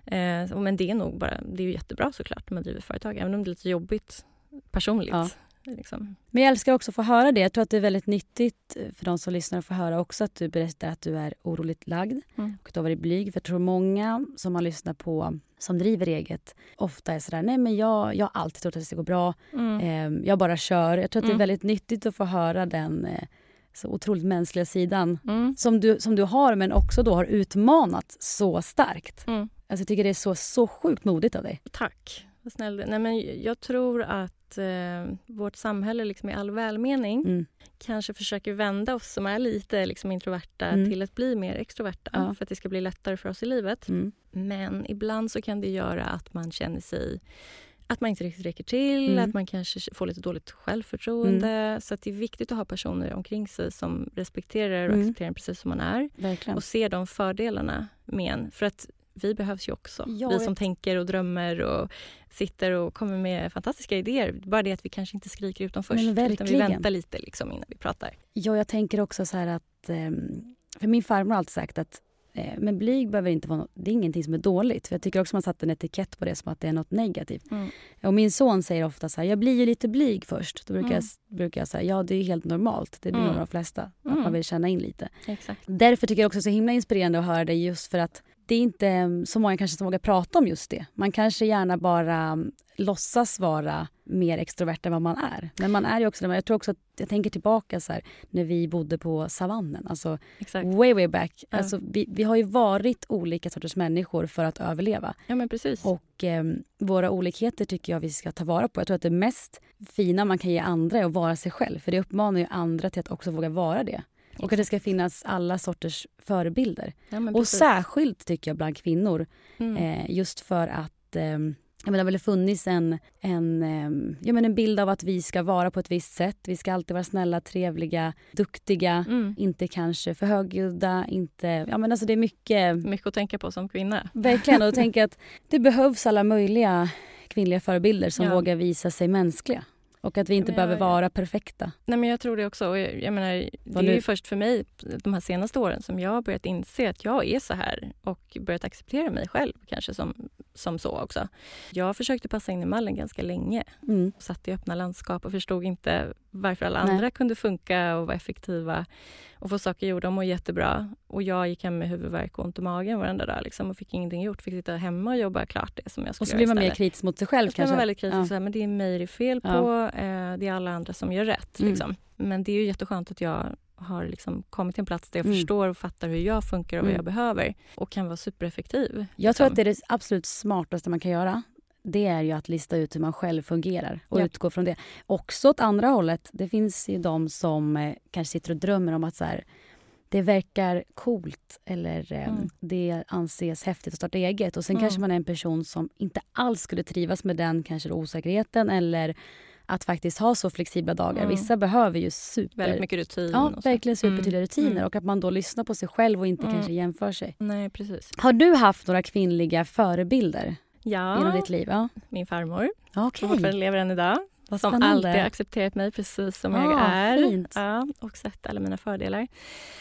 Eh, och men det är nog bara, det är jättebra såklart när man driver företag, även om det är lite jobbigt personligt. Liksom. Men jag älskar också att få höra det. Jag tror att det är väldigt nyttigt för de som lyssnar att få höra också att du berättar att du är oroligt lagd Mm. och att du har varit blyg. För jag tror många som man lyssnar på som driver eget ofta är sådär, nej men jag, jag har alltid trott att det ska gå bra. Mm. Eh, jag bara kör. Jag tror att det är Mm. väldigt nyttigt att få höra den eh, så otroligt mänskliga sidan Mm. som du, som du har men också då har utmanat så starkt. Mm. Alltså, jag tycker det är så, så sjukt modigt av dig. Tack, vad snäll. Nej, men Jag tror att eh, vårt samhälle liksom i all välmening Mm. kanske försöker vända oss som är lite liksom introverta Mm. till att bli mer extroverta Ja. för att det ska bli lättare för oss i livet. Mm. Men ibland så kan det göra att man känner sig att man inte riktigt räcker till, Mm. att man kanske får lite dåligt självförtroende. Så att det är viktigt att ha personer omkring sig som respekterar och Mm. accepterar en precis som man är Verkligen. och ser de fördelarna med en. För att vi behövs ju också. Jag vi vet. som tänker och drömmer och sitter och kommer med fantastiska idéer. Bara det att vi kanske inte skriker ut dem först. Men utan vi väntar lite liksom innan vi pratar. Ja, jag tänker också så här att... ehm, för min farmor har alltid sagt att Eh, men blyg behöver inte vara, det är ingenting som är dåligt. För jag tycker också man satt en etikett på det som att det är något negativt. Mm. Och min son säger ofta så här, jag blir ju lite blyg först. Då brukar Mm. jag, brukar jag säga, ja det är helt normalt. Det blir Mm. nog de flesta. Att Mm. man vill känna in lite. Exakt. Därför tycker jag också det är så himla inspirerande att höra det just för att det är inte så många kanske som vågar prata om just det. Man kanske gärna bara mm, låtsas vara mer extrovert än vad man är. Men man är ju också. Jag tror också att jag tänker tillbaka så här, när vi bodde på savannen. Alltså Exakt. way way back. Ja. Alltså, vi, vi har ju varit olika sorters människor för att överleva. Ja, men precis. Och eh, våra olikheter tycker jag vi ska ta vara på. Jag tror att det mest fina man kan ge andra är att vara sig själv. För det uppmanar ju andra till att också våga vara det. Och att det ska finnas alla sorters förebilder. ja, Och precis. särskilt tycker jag bland kvinnor. Mm. Eh, just för att eh, jag menar, det har väl funnits en, en, eh, jag menar, en bild av att vi ska vara på ett visst sätt. Vi ska alltid vara snälla, trevliga, duktiga. Mm. Inte kanske för högljudda. Inte, ja, men alltså det är mycket... Mycket att tänka på som kvinna. Verkligen. Och tänka att det behövs alla möjliga kvinnliga förebilder som Ja. vågar visa sig mänskliga. Och att vi inte Men behöver jag- jag- vara perfekta. Nej, men jag tror det också. Och jag, jag menar, det Vad är du- ju först för mig de här senaste åren som jag har börjat inse att jag är så här och börjat acceptera mig själv kanske som, som så också. Jag försökte passa in i mallen ganska länge Mm. satt i öppna landskap och förstod inte varför alla Nej. andra kunde funka och vara effektiva och få saker gjorda och må jättebra. Och jag gick hem med huvudvärk och ont i magen varenda dag liksom, och fick ingenting gjort. Fick sitta hemma och jobba klart det som jag skulle Och så göra blir man mer kritisk mot sig själv kanske. man väldigt kritisk. Ja. Så här, men det är mig det är fel Ja. på. Eh, det är alla andra som gör rätt. Mm. Liksom. Men det är ju jätteskönt att jag har liksom kommit till en plats där jag Mm. förstår och fattar hur jag funkar och vad Mm. jag behöver. Och kan vara supereffektiv. Jag tror liksom. att det är det absolut smartaste man kan göra. Det är ju att lista ut hur man själv fungerar och Ja. utgå från det. Också åt andra hållet. Det finns ju de som eh, kanske sitter och drömmer om att så här, det verkar coolt eller eh, Mm. det anses häftigt att starta eget. Och sen Mm. kanske man är en person som inte alls skulle trivas med den kanske osäkerheten eller att faktiskt ha så flexibla dagar. Mm. Vissa behöver ju super... Väldigt mycket rutin. Ja, verkligen supertydliga Mm. rutiner. Mm. Och att man då lyssnar på sig själv och inte Mm. kanske jämför sig. Nej, precis. Har du haft några kvinnliga förebilder genom Ja, ditt liv? Ja. min farmor Okej. som fortfarande lever än idag. Som Spännande. alltid har accepterat mig precis som jag Ah, är. fint. Ja, och sett alla mina fördelar.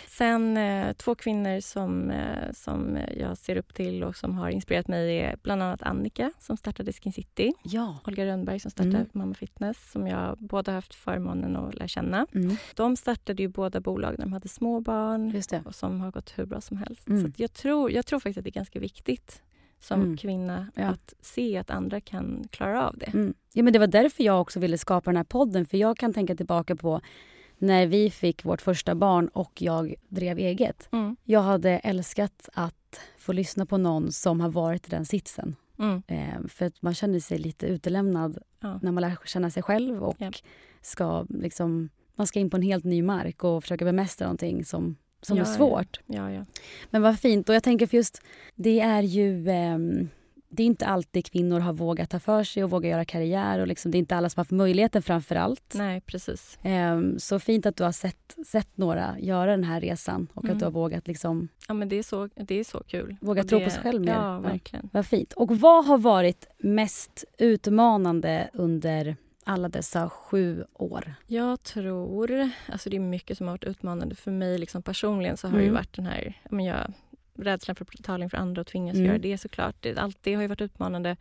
Sen eh, två kvinnor som, eh, som jag ser upp till och som har inspirerat mig är bland annat Annika som startade Skin City. Ja. Olga Rönnberg som startade Mm. Mamma Fitness som jag båda haft förmånen att lära känna. Mm. De startade ju båda bolag när de hade små barn och som har gått hur bra som helst. Mm. Så jag, tror, jag tror faktiskt att det är ganska viktigt som Mm. kvinna Ja. att se att andra kan klara av det. Mm. Ja, men det var därför jag också ville skapa den här podden. För jag kan tänka tillbaka på när vi fick vårt första barn och jag drev eget. Mm. Jag hade älskat att få lyssna på någon som har varit i den sitsen. Mm. Eh, för att man känner sig lite utelämnad Ja. när man lär känna sig själv och Ja. ska liksom, man ska in på en helt ny mark och försöka bemästra någonting som, som Ja, är ja. svårt. Ja, ja. Men vad fint. Och jag tänker för just, det är ju... ehm, det är inte alltid kvinnor har vågat ta för sig och våga göra karriär. Och liksom, det är inte alla som har haft möjligheten framför allt. Nej, precis. Ehm, så fint att du har sett, sett några göra den här resan och Mm. att du har vågat liksom, Ja, men det är så, det är så kul. Våga Och tro det, på sig själv mer. Ja, Ja. verkligen. vad fint. Och vad har varit mest utmanande under alla dessa sju år? Jag tror, alltså det är mycket som har varit utmanande för mig liksom personligen så har det Mm. varit den här, men jag, rädslan för betalning för andra och tvingas Mm. göra det såklart. Det, allt det har ju varit utmanande.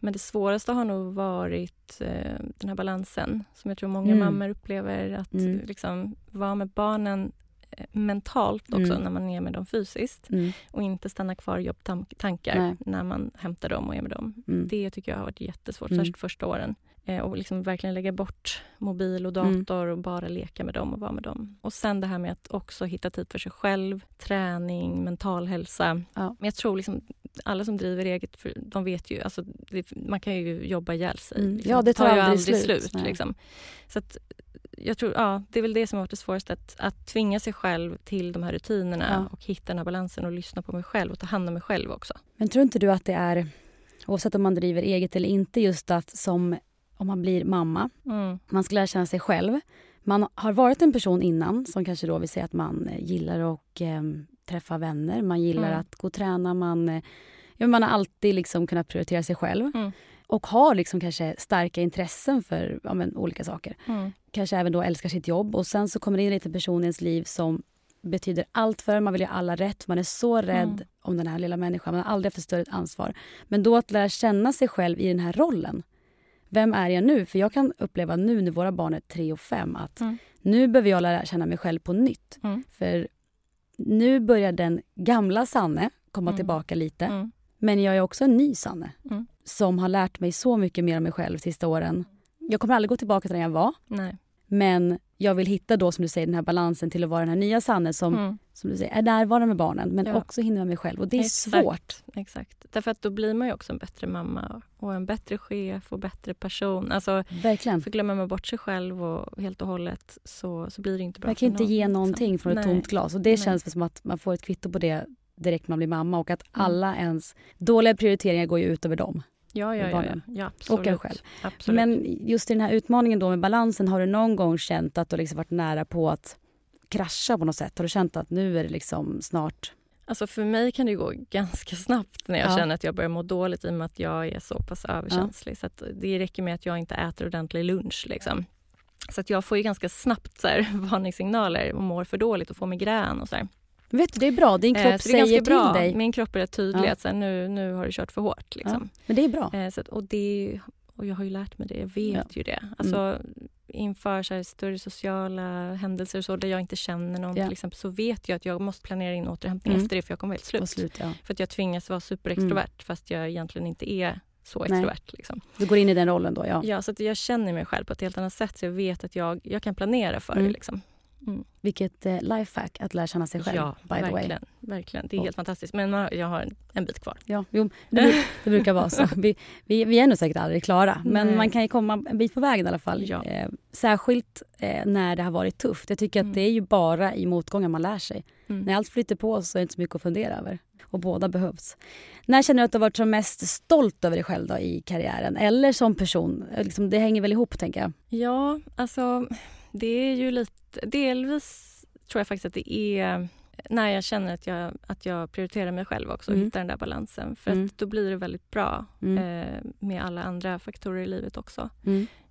Men det svåraste har nog varit eh, den här balansen som jag tror många Mm. mammor upplever. Att Mm. liksom vara med barnen eh, mentalt också Mm. när man är med dem fysiskt Mm. och inte stanna kvar i jobbtankar när man hämtar dem och är med dem. Mm. Det tycker jag har varit jättesvårt, Mm. särskilt första åren. Eh, och liksom verkligen lägga bort mobil och Mm. dator och bara leka med dem och vara med dem. Och sen det här med att också hitta tid för sig själv, träning, mental hälsa. Ja. Men jag tror liksom alla som driver eget, de vet ju, alltså det, man kan ju jobba ihjäl sig. Mm. Liksom. Ja, det tar ju aldrig slut. Nej. liksom. Så att, jag tror, ja, det är väl det som har varit det svåraste, att, att tvinga sig själv till de här rutinerna Ja. och hitta den här balansen och lyssna på mig själv och ta hand om mig själv också. Men tror inte du att det är, oavsett om man driver eget eller inte, just att som om man blir mamma, Mm. man ska lära känna sig själv. Man har varit en person innan som kanske då vill säga att man eh, gillar att eh, träffa vänner, man gillar Mm. att gå och träna, man, eh, ja, man har alltid liksom kunnat prioritera sig själv. Mm. Och har liksom kanske starka intressen för ja, men, olika saker. Mm. Kanske även då älskar sitt jobb och sen så kommer det in en liten person i ens liv som betyder allt för. Man vill göra alla rätt. Man är så rädd Mm. om den här lilla människan. Man har aldrig haft ett större ansvar. Men då att lära känna sig själv i den här rollen. Vem är jag nu? För jag kan uppleva nu när våra barn är tre och fem att Mm. nu behöver jag lära känna mig själv på nytt. Mm. För nu börjar den gamla Sanne komma Mm. tillbaka lite. Mm. Men jag är också en ny Sanne Mm. som har lärt mig så mycket mer om mig själv de sista åren. Jag kommer aldrig gå tillbaka till den jag var. Nej. Men jag vill hitta då som du säger den här balansen till att vara den här nya Sanne som, Mm. som du säger, är närvarande med barnen men Ja. också hinner med mig själv. Och det är Exakt. svårt. Exakt. Därför att då blir man ju också en bättre mamma och en bättre chef och bättre person. Alltså, Verkligen. för glömmer man bort sig själv och helt och hållet så, så blir det inte bra Man kan inte någon, ge liksom. någonting från ett Nej. tomt glas. Och det Nej. känns som att man får ett kvitto på det direkt när man blir mamma och att Mm. alla ens dåliga prioriteringar går ju ut över dem. Ja, ja, ja, ja. ja absolut. Och en själv. Absolut. Men just i den här utmaningen då med balansen, har du någon gång känt att du liksom varit nära på att krascha på något sätt? Har du känt att nu är det liksom snart... Alltså för mig kan det gå ganska snabbt när jag Ja. känner att jag börjar må dåligt i och med att jag är så pass överkänslig. Så att det räcker med att jag inte äter ordentlig lunch. Liksom. Så att jag får ju ganska snabbt så här, varningssignaler och mår för dåligt och får migrän och så här. Vet du, det är bra. Din kropp Eh, det är säger ganska bra. till dig. Min kropp är rätt tydlig Ja. att så här, nu, nu har du kört för hårt. Liksom. Men det är bra. Eh, så och, det, och jag har ju lärt mig det, jag vet ju det. Alltså, Inför så här, större sociala händelser och så, där jag inte känner någon Ja. till exempel, så vet jag att jag måste planera in återhämtning Mm. efter det för jag kommer helt slut. Slut, ja. För att jag tvingas vara superextrovert fast jag egentligen inte är så extrovert. Liksom. Du går in i den rollen då, ja. Ja, så jag känner mig själv på ett helt annat sätt så jag vet att jag, jag kan planera för Mm. det. Liksom. Vilket eh, lifehack att lära känna sig själv, ja, by the way. verkligen, verkligen. Det är Och- helt fantastiskt. Men man, jag har en, bit kvar. Ja, jo, det, det brukar vara så. Vi, vi, vi är nog säkert aldrig klara, men Nej. man kan ju komma en bit på vägen i alla fall. Ja. Eh, särskilt eh, när det har varit tufft. Jag tycker att Mm. det är ju bara i motgångar man lär sig. Mm. När allt flyter på så är det inte så mycket att fundera över. Och båda behövs. När känner du att du har varit som mest stolt över dig själv då, i karriären? Eller som person? Eh, Liksom, det hänger väl ihop, tänker jag. Ja, alltså det är ju lite... Delvis tror jag faktiskt att det är när jag känner att jag, att jag prioriterar mig själv också och Mm. hittar den där balansen. För Mm. att då blir det väldigt bra Mm. eh, med alla andra faktorer i livet också.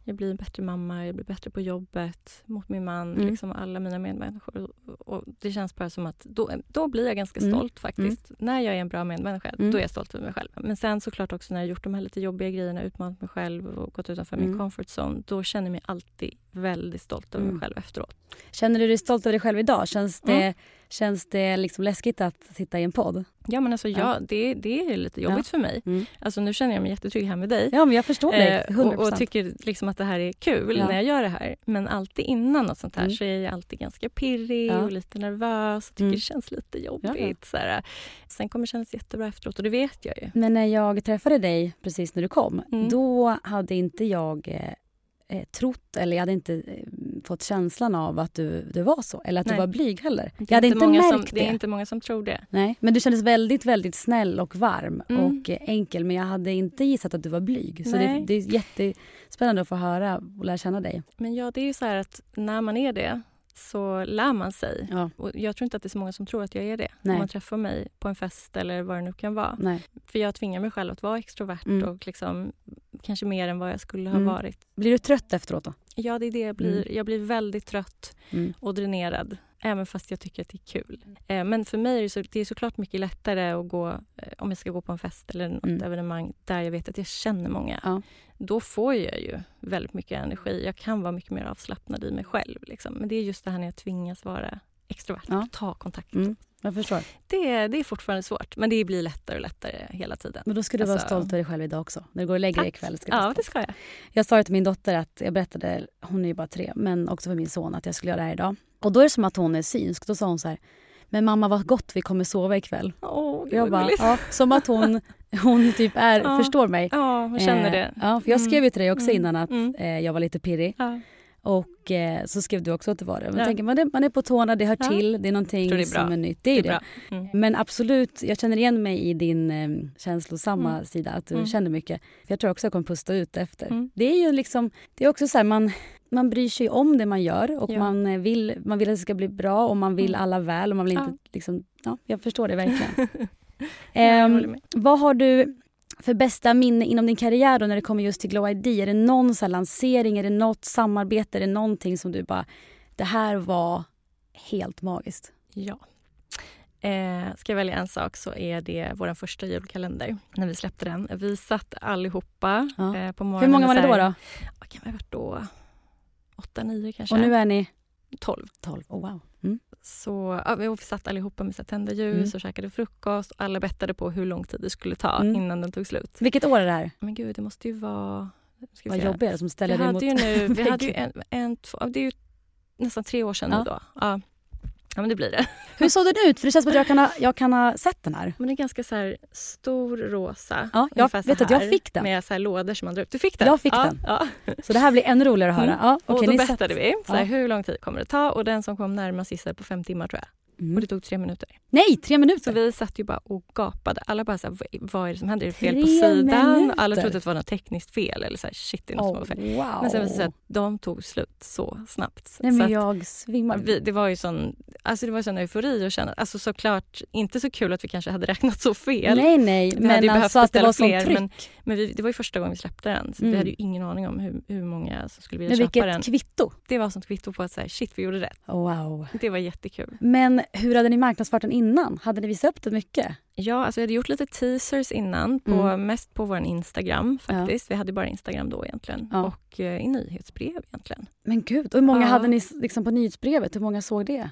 Mm. Jag blir en bättre mamma, jag blir bättre på jobbet, mot min man, Mm. liksom alla mina medmänniskor. Och, det känns bara som att då, då blir jag ganska Mm. stolt faktiskt. När jag är en bra medmänniska, Mm. då är jag stolt över mig själv. Men sen såklart också när jag gjort de här lite jobbiga grejerna, utmanat mig själv och gått utanför min Mm. comfort zone, då känner jag mig alltid väldigt stolt över Mm. mig själv efteråt. Känner du dig stolt över dig själv idag? Känns det, Mm. Känns det liksom läskigt att sitta i en podd? Ja men alltså Ja. ja, det, det är lite jobbigt för mig. Mm. Alltså nu känner jag mig jättetrygg här med dig. Ja, men jag förstår dig. Eh, 100%. och, och tycker liksom att det här är kul Ja. när jag gör det här. Men alltid innan något sånt här Mm. så är jag alltid ganska pirrig Ja. och lite nervös och tycker Mm. det känns lite jobbigt. Ja, ja. Så här. Sen kommer det kännas jättebra efteråt och det vet jag ju. Men när jag träffade dig precis när du kom, Mm. då hade inte jag eh, eh, trott, eller jag hade inte eh, fått känslan av att du, du var så. Eller att Nej. du var blyg heller. Jag hade inte många märkt som, det. det är inte många som tror det. Nej, men du kändes väldigt, väldigt snäll och varm Mm. och eh, enkel. Men jag hade inte gissat att du var blyg. Så det, det är jättespännande att få höra och lära känna dig. Men ja, det är ju så här att när man är det så lär man sig. Ja, Och jag tror inte att det är så många som tror att jag är det. Nej. Om man träffar mig på en fest eller vad det nu kan vara. nej. För jag tvingar mig själv att vara extrovert Mm. och liksom, kanske mer än vad jag skulle ha Mm. varit. Blir du trött efteråt då? Ja, det är det jag blir. Jag blir väldigt trött Mm. och dränerad. Även fast jag tycker att det är kul. Eh, men för mig är det, så, det är såklart mycket lättare att gå, eh, om jag ska gå på en fest eller något Mm. evenemang där jag vet att jag känner många. Ja. Då får jag ju väldigt mycket energi. Jag kan vara mycket mer avslappnad i mig själv. Liksom. Men det är just det här när jag tvingas vara extrovert Ja. och ta kontakt. Mm. Jag förstår. Det, det är fortfarande svårt, men det blir lättare och lättare hela tiden. Men då ska du vara Alltså- stolt över dig själv idag också. När du går och lägger dig ikväll. Ska vara Ja, det ska jag. Jag sa till min dotter, att jag berättade, hon är ju bara tre, men också för min son att jag skulle göra det här idag. Och då är det som att hon är synsk. Då sa hon så här, men mamma vad gott vi kommer sova ikväll. Gud Jag bara, ja, som att hon, hon typ är, Ja. förstår mig. Ja, hon känner Eh, det. Ja, för jag Mm. skrev ju till dig också Mm. innan att Mm. eh, jag var lite pirrig. Ja. Och eh, så skrev du också att det var det. Men Ja. tänker, man, är, man är på tårna, det hör till, det är någonting det är som är nytt. Det är Det det. är bra. Mm. Men absolut, jag känner igen mig i din eh, känslosamma Mm. sida, att du Mm. känner mycket. För jag tror också jag kommer pusta ut efter. Det är ju liksom, det är också så här, man, man bryr sig om det man gör och Ja. man, eh, vill, man vill att det ska bli bra och man vill Mm. alla väl och man vill inte Ja. liksom, ja, jag förstår det verkligen. Med. vad har du för bästa minne inom din karriär då när det kommer just till Glow ID? Är det någon så lansering, är det något samarbete, är det någonting som du bara, det här var helt magiskt? Ja. Eh, ska jag välja en sak så är det vår första julkalender. När vi släppte den. Vi satt allihopa Ja. eh, på morgonen. Hur många var så då? då? Vad kan vi ha varit då? Åtta, nio kanske? Och nu är ni? Tolv. 12. Oh, wow. Mm. Så ja, vi satt allihopa med så här tända ljus Mm. och käkade frukost. Och alla bettade på hur lång tid det skulle ta Mm. innan den tog slut. Vilket år är det här? Men gud, det måste ju vara... Vi Vad jobbigt som Vi ställer dig hade mot ju nu, vi hade ju en, en två, det är ju nästan tre år sedan Ja. nu då. Ja. Ja, men det blir det. Hur såg den ut? För det känns som att jag kan ha, jag kan ha sett den här. Men det är ganska så här stor rosa. Ja, jag vet att jag här, fick den. Med så här lådor som man drar upp. Du fick den? Jag fick ja, den. Ja. Så det här blir ännu roligare att höra. Mm. Ja, okej, och då bettade vi så här, Ja. hur lång tid kommer det ta och den som kom närmast gissade på fem timmar tror jag. Mm. Och det tog tre minuter. Nej, tre Så minuter! vi satt ju bara och gapade. Alla bara så här, vad, är det som händer? Är det fel på Tre sidan? minuter? Alla trodde att det var något tekniskt fel eller så här, shit det är något som Oh, var fel. wow. Men sen visade det sig att de tog slut så snabbt. Nej, så men jag svimmar. vi, det var ju sån, alltså det var sån eufori att känna, alltså såklart inte så kul att vi kanske hade räknat så fel. Nej, nej, Vi men alltså att det var sånt tryck. men- Men vi, det var ju första gången vi släppte den så Mm. vi hade ju ingen aning om hur, hur många som skulle vilja Men köpa vilket den. kvitto! Det var som kvitto på att säga shit vi gjorde rätt. Wow. Det var jättekul. Men hur hade ni marknadsfört den innan? Hade ni visat upp den mycket? Ja, alltså vi hade gjort lite teasers innan, på, Mm. mest på vår Instagram faktiskt. Vi hade bara Instagram då egentligen. Ja. Och eh, i nyhetsbrev egentligen. Men gud, och hur många Ja. hade ni liksom på nyhetsbrevet? Hur många såg det?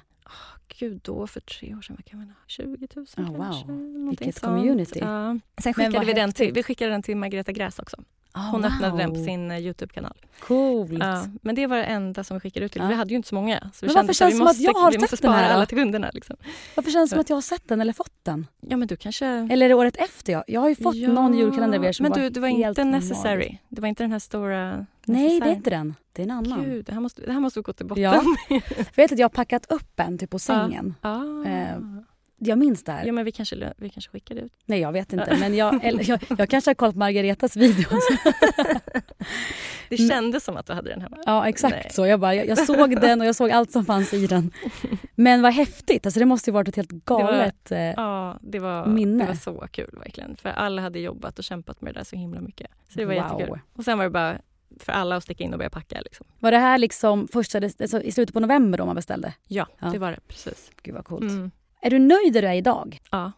Gud, då för tre år sedan, vad kan man ha? 20 000 Ja, wow. kanske? Någonting Vilket sånt. community. Ja. Sen skickade vi den till, vi skickade den till Margareta Gräs också. Hon Ah, öppnade den på wow. sin eh, Youtube-kanal. Coolt. Ja, men det var det enda som vi skickade ut till. Ja. Vi hade ju inte så många. Så vi Men kände varför här, känns vi det som att måste, jag har vi måste sett den spara alla till kunderna. Liksom. Varför känns det som att jag har sett den eller fått den? Ja, men du kanske... Eller är det året efter? Jag, jag har ju fått ja. någon julkalender av er som Men var du, det var inte necessary. magisk. Det var inte den här stora... Nej, det necessary. är inte den. Det är en annan. Gud, det här måste, det här måste vi gå till botten med. Jag vet att jag har packat upp en typ på sängen. Ah. Eh, Jag minns det här. Ja, men vi kanske, vi kanske skickade ut. Nej, jag vet inte. Men jag, eller, jag, jag kanske har kollat Margaretas videos. Det Men- kändes som att du hade den hemma. Ja, exakt Nej. så. Jag, bara, jag, jag såg den och jag såg allt som fanns i den. Men vad häftigt. Alltså, det måste ju varit ett helt galet... eh, Ja, det var, Minne. det var så kul verkligen. För alla hade jobbat och kämpat med det där så himla mycket. Så det var Wow. jättekul. Och sen var det bara för alla att sticka in och börja packa. Liksom. Var det här liksom första, alltså, i slutet på november då man beställde? Ja, Ja. det var det. Precis. Gud vad coolt. Mm. Är du nöjd där du är idag? Ja.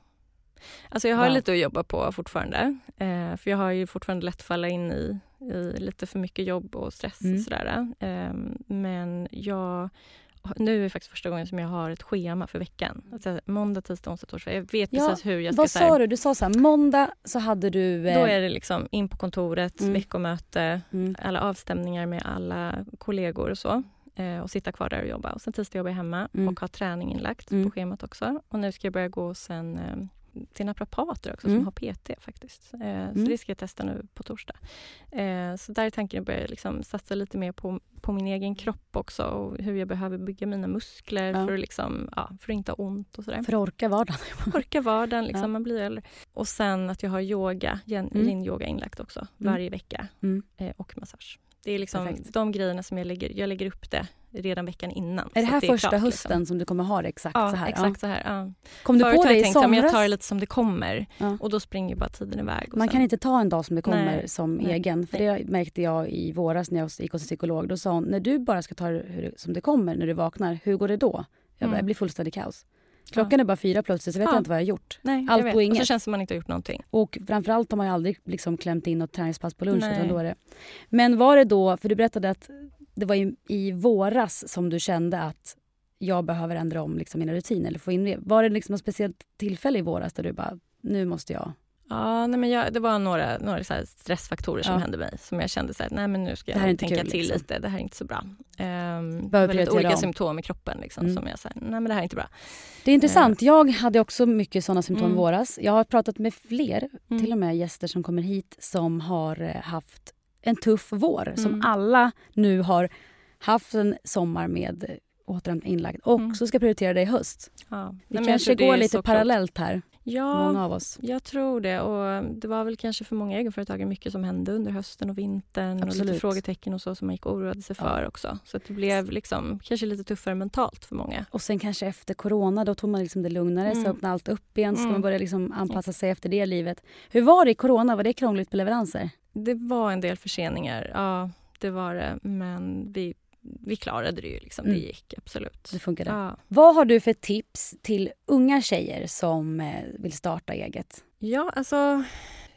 Alltså jag har Wow. lite att jobba på fortfarande. Eh, för jag har ju fortfarande lätt att falla in i, i lite för mycket jobb och stress Mm. och sådär. Eh, men jag... Nu är det faktiskt första gången som jag har ett schema för veckan. Alltså, måndag, tisdag, onsdag, torsdag. Jag vet Ja, precis hur jag ska... Vad här- sa du? Du sa så här, måndag så hade du... eh, Då är det liksom in på kontoret, Mm. veckomöte, mm, alla avstämningar med alla kollegor och så. Eh, och sitta kvar där och jobba. Och sen tisdag jobbar jag hemma Mm. och har träning inlagt Mm. på schemat också. Och nu ska jag börja gå sen eh, till naprapater också Mm. som har PT faktiskt. Eh, Så Mm. det ska jag testa nu på torsdag. Eh, så där är tanken att börja liksom satsa lite mer på, på min egen kropp också och hur jag behöver bygga mina muskler Ja. för, att liksom, ja, för att inte ha ont och sådär. för att orka vardagen. Orka vardagen, liksom, Ja. man blir äldre. Och sen att jag har yoga, yin, Mm. yin-yoga inlagt också varje vecka. Mm. Eh, och massage. Det är liksom Perfekt. de grejerna som jag lägger, jag lägger upp det redan veckan innan. Är det här att första klart, hösten Liksom. som du kommer ha det exakt Ja, så här? exakt så här. Ja. Kom du Förut på det jag i men jag somras? tar det lite som det kommer Ja. och då springer bara tiden iväg. Man sen, kan inte ta en dag som det kommer Nej. som Nej. egen. För det märkte jag i våras när jag gick hos en psykolog. Då sa hon, när du bara ska ta det det- som det kommer när du vaknar, hur går det då? Jag bara, Mm. det blir fullständigt kaos. Klockan är bara fyra plötsligt så vet Ja. jag inte vad jag har gjort. Nej, allt jag vet. och inget. så känns det som man inte har gjort någonting. Och framförallt har man ju aldrig liksom klämt in något träningspass på lunch. Utan då är det. Men var det då, för du berättade att det var i, i våras som du kände att jag behöver ändra om liksom mina rutiner eller få in. Var det liksom något speciellt tillfälle i våras där du bara, nu måste jag... Ja, nej, men jag, det var några, några så stressfaktorer som Ja. hände mig som jag kände så här, nej men nu ska Det jag tänka kul, till liksom. lite, det här är inte så bra. Um, det Behöver prioritera olika om. symptom i kroppen liksom, Mm. som jag sa, nej men det här är inte bra. Det är intressant. Jag hade också mycket såna symptom i Mm. våras. Jag har pratat med fler, Mm. till och med gäster som kommer hit som har eh, haft en tuff vår. Som Mm. alla nu har haft en sommar med eh, återhämtning inlagd och Mm. så ska prioritera det i höst. Ja. Nej, men jag kanske det går lite parallellt här, Ja, många av oss. Jag tror det. Och det var väl kanske för många egenföretagare mycket som hände under hösten och vintern. Och Absolut. lite frågetecken och så som man gick och oroade sig Ja. för också. Så det blev liksom, kanske lite tuffare mentalt för många. Och sen kanske efter corona, då tog man liksom det lugnare, så Mm. öppnade allt upp igen. Så Mm. man börja liksom anpassa sig efter det livet. Hur var det i corona? Var det krångligt med leveranser? Det var en del förseningar, ja det var det. Men vi vi klarade det ju. Liksom. Mm. Det gick absolut. Det funkade. Ja. Vad har du för tips till unga tjejer som eh, vill starta eget? ja, alltså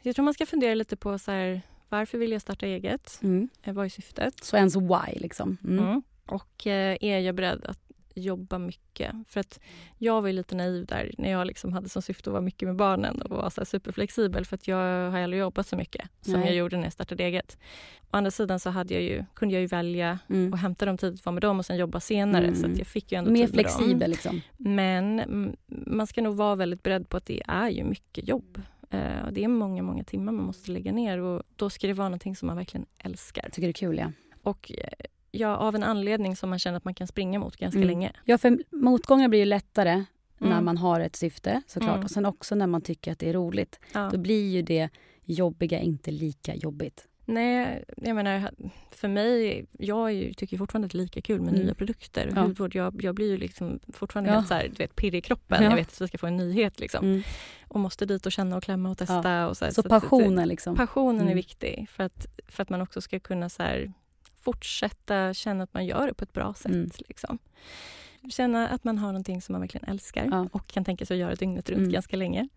jag tror man ska fundera lite på så här, varför vill jag starta eget? Mm. Eh, Vad är syftet? Så ens why liksom. Mm. Mm. Och eh, är jag beredd att jobba mycket? För att jag var ju lite naiv där när jag liksom hade som syfte att vara mycket med barnen och vara så superflexibel för att jag har aldrig jobbat så mycket som Nej. jag gjorde när jag startade eget. Å andra sidan så hade jag ju, kunde jag ju välja Mm. och hämta dem tidigt, vara med dem och sen jobba senare. Mm. Så att jag fick ju ändå Mer tid med dem. flexibel liksom. Men mm, man ska nog vara väldigt beredd på att det är ju mycket jobb. Och det är många, många timmar man måste lägga ner och då ska det vara någonting som man verkligen älskar. Jag tycker det är kul ja. Och eh, ja, av en anledning som man känner att man kan springa mot ganska Mm. länge. Ja, för motgångar blir ju lättare när Mm. man har ett syfte såklart. Mm. Och sen också när man tycker att det är roligt. Ja. Då blir ju det jobbiga inte lika jobbigt. Nej, jag menar för mig, jag är ju, tycker fortfarande att det är lika kul med Mm. nya produkter. Ja. Hudvård, jag, jag blir ju liksom fortfarande Ja. helt så här, du vet, pirrig i kroppen. Ja. Jag vet att vi ska få en nyhet liksom. Mm. Och måste dit och känna och klämma och testa. Och så här, Så att- passionen liksom. Passionen är Mm. viktig för att, för att man också ska kunna så här, fortsätta känna att man gör det på ett bra sätt. Mm. Liksom. Känna att man har någonting som man verkligen älskar Ja. och kan tänka sig att göra dygnet runt Mm. ganska länge.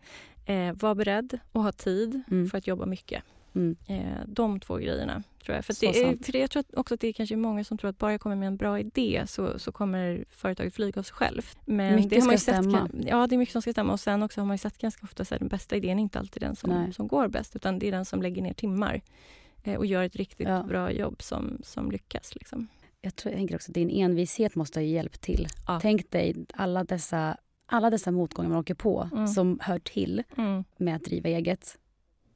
Eh, var beredd och ha tid Mm. för att jobba mycket. Mm. Eh, de två grejerna tror jag. För, Så det är, för det, jag tror också att det är kanske många som tror att bara jag kommer med en bra idé så, så kommer företaget flyga av sig själv. Men Mycket det har man ju ska sett, stämma. Ja, det är mycket som ska stämma. Och sen också har man ju sett ganska ofta att den bästa idén är inte alltid den som, Nej. som går bäst utan det är den som lägger ner timmar och gör ett riktigt Ja. bra jobb som, som lyckas. Liksom. Jag, tror, jag tänker också att din envishet måste ha hjälpt till. Ja. Tänk dig alla dessa, alla dessa motgångar man åker på Mm. som hör till Mm. med att driva eget.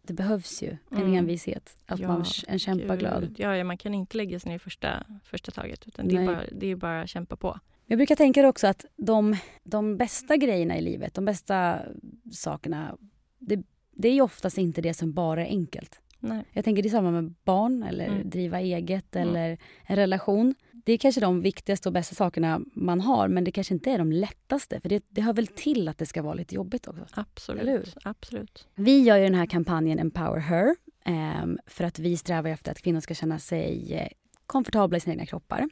Det behövs ju en Mm. envishet. Att Ja, man en kämpaglöd. Ja, ja, man kan inte lägga sig ner första, första taget utan det är, bara, det är bara att kämpa på. Jag brukar tänka också att de, de bästa grejerna i livet, de bästa sakerna, det, det är ju oftast inte det som bara är enkelt. Nej. Jag tänker det är samma med barn eller Mm. driva eget Mm. eller en relation. Det är kanske de viktigaste och bästa sakerna man har men det kanske inte är de lättaste för det, det hör väl till att det ska vara lite jobbigt också. Absolut. Absolut. Vi gör ju den här kampanjen Empower Her ehm, för att vi strävar efter att kvinnor ska känna sig eh, komfortabla i sina egna kroppar.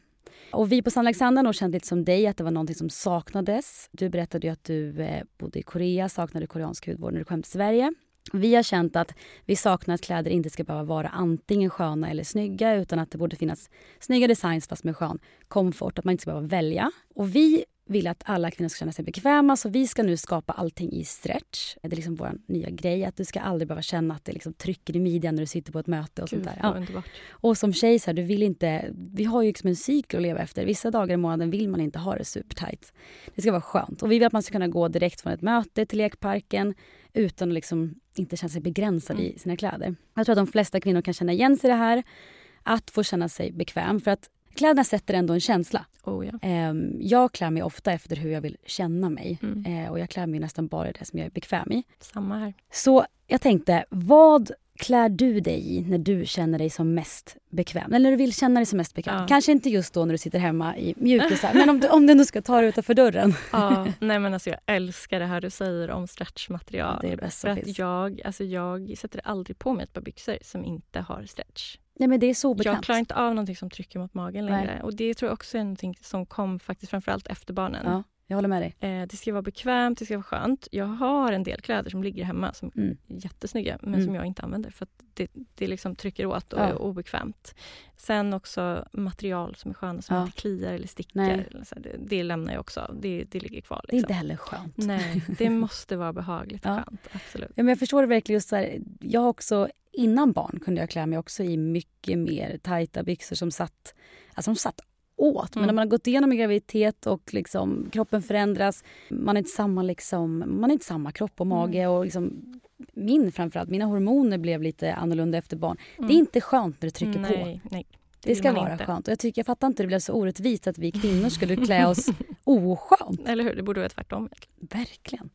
Och vi på San Alexander har nog känt lite som dig att det var någonting som saknades. Du berättade att du eh, bodde i Korea, saknade koreansk hudvård när du kom till Sverige. Vi har känt att vi saknar att kläder inte ska behöva vara antingen sköna eller snygga utan att det borde finnas snygga designs fast med skön komfort, att man inte ska behöva välja. Och vi vill att alla kvinnor ska känna sig bekväma så vi ska nu skapa allting i stretch. Det är liksom vår nya grej, att du ska aldrig behöva känna att det liksom trycker i midjan när du sitter på ett möte och sånt Gud, där. vad Ja. Och som tjej så här, du vill inte, vi har ju liksom en cykel att leva efter. Vissa dagar i månaden vill man inte ha det supertight. Det ska vara skönt. Och vi vill att man ska kunna gå direkt från ett möte till lekparken utan att liksom inte känna sig begränsad Mm. i sina kläder. Jag tror att de flesta kvinnor kan känna igen sig i det här. Att få känna sig bekväm. För att kläderna sätter ändå en känsla. Oh, ja. Ehm, jag klär mig ofta efter hur jag vill känna mig. Mm. Eh, och jag klär mig nästan bara i det som jag är bekväm i. Samma här. Så jag tänkte, vad klär du dig i när du känner dig som mest bekväm? Eller när du vill känna dig som mest bekväm? Ja. Kanske inte just då när du sitter hemma i mjukisar, men om du, om du ändå ska ta dig utanför dörren. Ja, nej men alltså jag älskar det här du säger om stretchmaterial. Det är det bästa För att finns. jag, alltså jag sätter aldrig på mig ett par byxor som inte har stretch. Nej, men det är så obekvämt. Jag klarar inte av någonting som trycker mot magen Nej. längre. Och det tror jag också är någonting som kom faktiskt framförallt efter barnen. Ja, jag håller med dig. Eh, det ska vara bekvämt, det ska vara skönt. Jag har en del kläder som ligger hemma som Mm. är jättesnygga men Mm. som jag inte använder för att det, det liksom trycker åt och Ja. är obekvämt. Sen också material som är sköna som Ja. inte kliar eller. Nej. Här, det, det lämnar jag också. Det, det ligger kvar. Det är Liksom. inte heller skönt. Nej, det måste vara behagligt och Ja. skönt. Absolut. Ja, men jag förstår det verkligen. Just så här, jag har också, innan barn kunde jag klä mig också i mycket mer tajta byxor som satt, alltså de satt åt. Men Mm. när man har gått igenom en graviditet och liksom, kroppen förändras, man är inte samma, liksom, man är inte samma kropp och mage. Mm. Och liksom, min framförallt, mina hormoner blev lite annorlunda efter barn. Mm. Det är inte skönt när det trycker nej, på. Nej, Det ska vara inte. skönt. Och jag, tycker, jag fattar inte, det blev så orättvist att vi kvinnor skulle klä oss oskönt. Eller hur? Det borde vara tvärtom. Verkligen.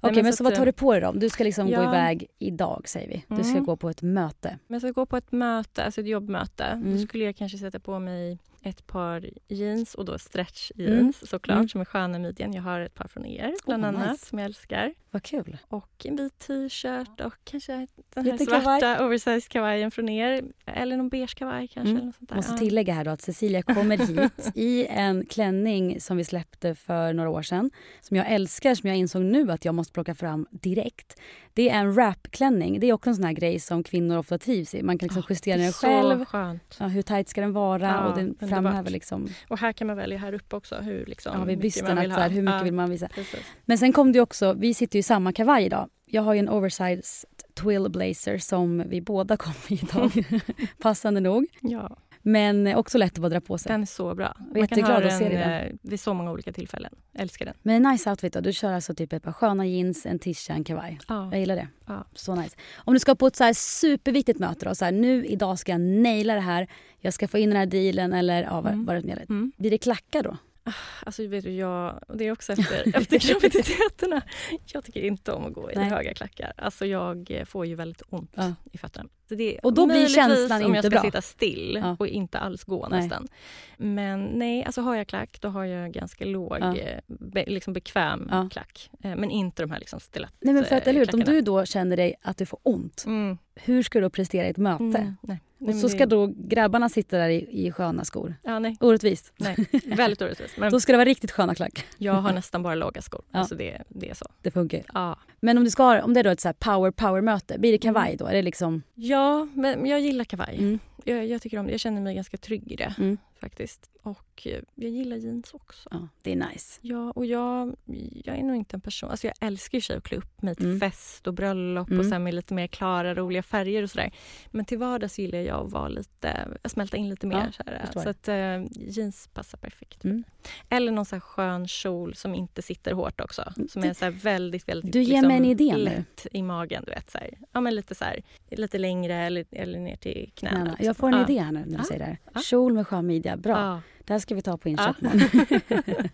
Okej, men men, så så, vad eh, tar du på dig då? Du ska liksom gå ja. iväg idag säger vi. Du ska Mm. gå på ett möte. Men jag ska gå på ett möte, alltså ett jobbmöte. Då Mm. skulle jag kanske sätta på mig ett par jeans och då stretch jeans såklart Mm. som är sköna i midjan. Jag har ett par från er bland Oh, annat nice. som jag älskar. Vad kul. Och en vit t-shirt och kanske den här Lite svarta kavaj. oversized kavajen från er. Eller någon beige kavaj kanske. Mm. Eller något sånt där. Måste Ja. tillägga här då att Cecilia kommer hit i en klänning som vi släppte för några år sedan. Som jag älskar, som jag insåg nu att jag måste plocka fram direkt. Det är en wrap-klänning. Det är också en sån här grej som kvinnor ofta trivs i. Man kan liksom Ja, justera den så själv. skönt. Ja, hur tajt ska den vara? Ja, och den. Framhäver liksom, Och här kan man välja här uppe också hur liksom ja, vid mycket man vill här, ha. hur mycket ja, vill man visa. Precis. Men sen kom det också, vi sitter ju i samma kavaj idag. Jag har ju en oversized twill blazer som vi båda kom i idag. Passande nog. Ja, Men också lätt att bara dra på sig. den är så bra. Man kan jätteglad att den se dig eh, vid så många olika tillfällen. Älskar den. Men en nice outfit då. Du kör alltså typ ett par sköna jeans, en tisha, en kavaj. Ja. Jag gillar det. Ja. Så nice. Om du ska på ett så här superviktigt möte då. Så här, nu idag ska jag naila det här. Jag ska få in den här dealen eller ja, vad, Mm. vad det nu. Mm. Blir det klackar då? Alltså vet du, jag, det är också efter, efter graviditeterna. Jag tycker inte om att gå i Nej. höga klackar. Alltså jag eh, får ju väldigt ont Ja. i fötterna. Och då blir känslan om jag inte ska bra. sitta still Ja. och inte alls gå Nej. nästan. Men nej, alltså har jag klack då har jag ganska låg, Ja. eh, be, liksom bekväm klack. Eh, Men inte de här liksom stillatt Nej men för att, eller hur? Om du då känner dig att du får ont. Mm. Hur ska du då prestera i ett möte? Mm. Nej. Och så ska då grabbarna sitta där i, i sköna skor. Ja, nej, Orättvist. nej. Väldigt orättvist. Men Då ska det vara riktigt sköna klack. jag har nästan bara låga skor. Ja. Alltså det, det är så. Det funkar. Ja. Men om du ska om det är då ett så power power möte, blir det kavaj då? Är det liksom... Ja, men jag gillar kavaj. Mm. Jag, jag, tycker om det. jag känner mig ganska trygg i det Mm. Faktiskt. Och eh, jag gillar jeans också. Ja, det är nice. Ja, och jag, jag är nog inte en person... Alltså jag älskar ju sig att klä upp mig till Mm. fest och bröllop Mm. och sen med lite mer klara, roliga färger och sådär. Men till vardags gillar jag att vara lite, smälta in lite mer. Ja, så så att eh, jeans passar perfekt. Mm. Eller någon så här skön kjol som inte sitter hårt också. Som Du- är så väldigt, väldigt Du ger mig en idé nu. lätt i magen. Du vet, så här. Ja, men lite, så här, lite längre eller, eller ner till knäna. Liksom. Jag får en idé här nu när du Ja. säger det här. Kjol med skön midja, bra. Ja. Det här ska vi ta på Ja. inköp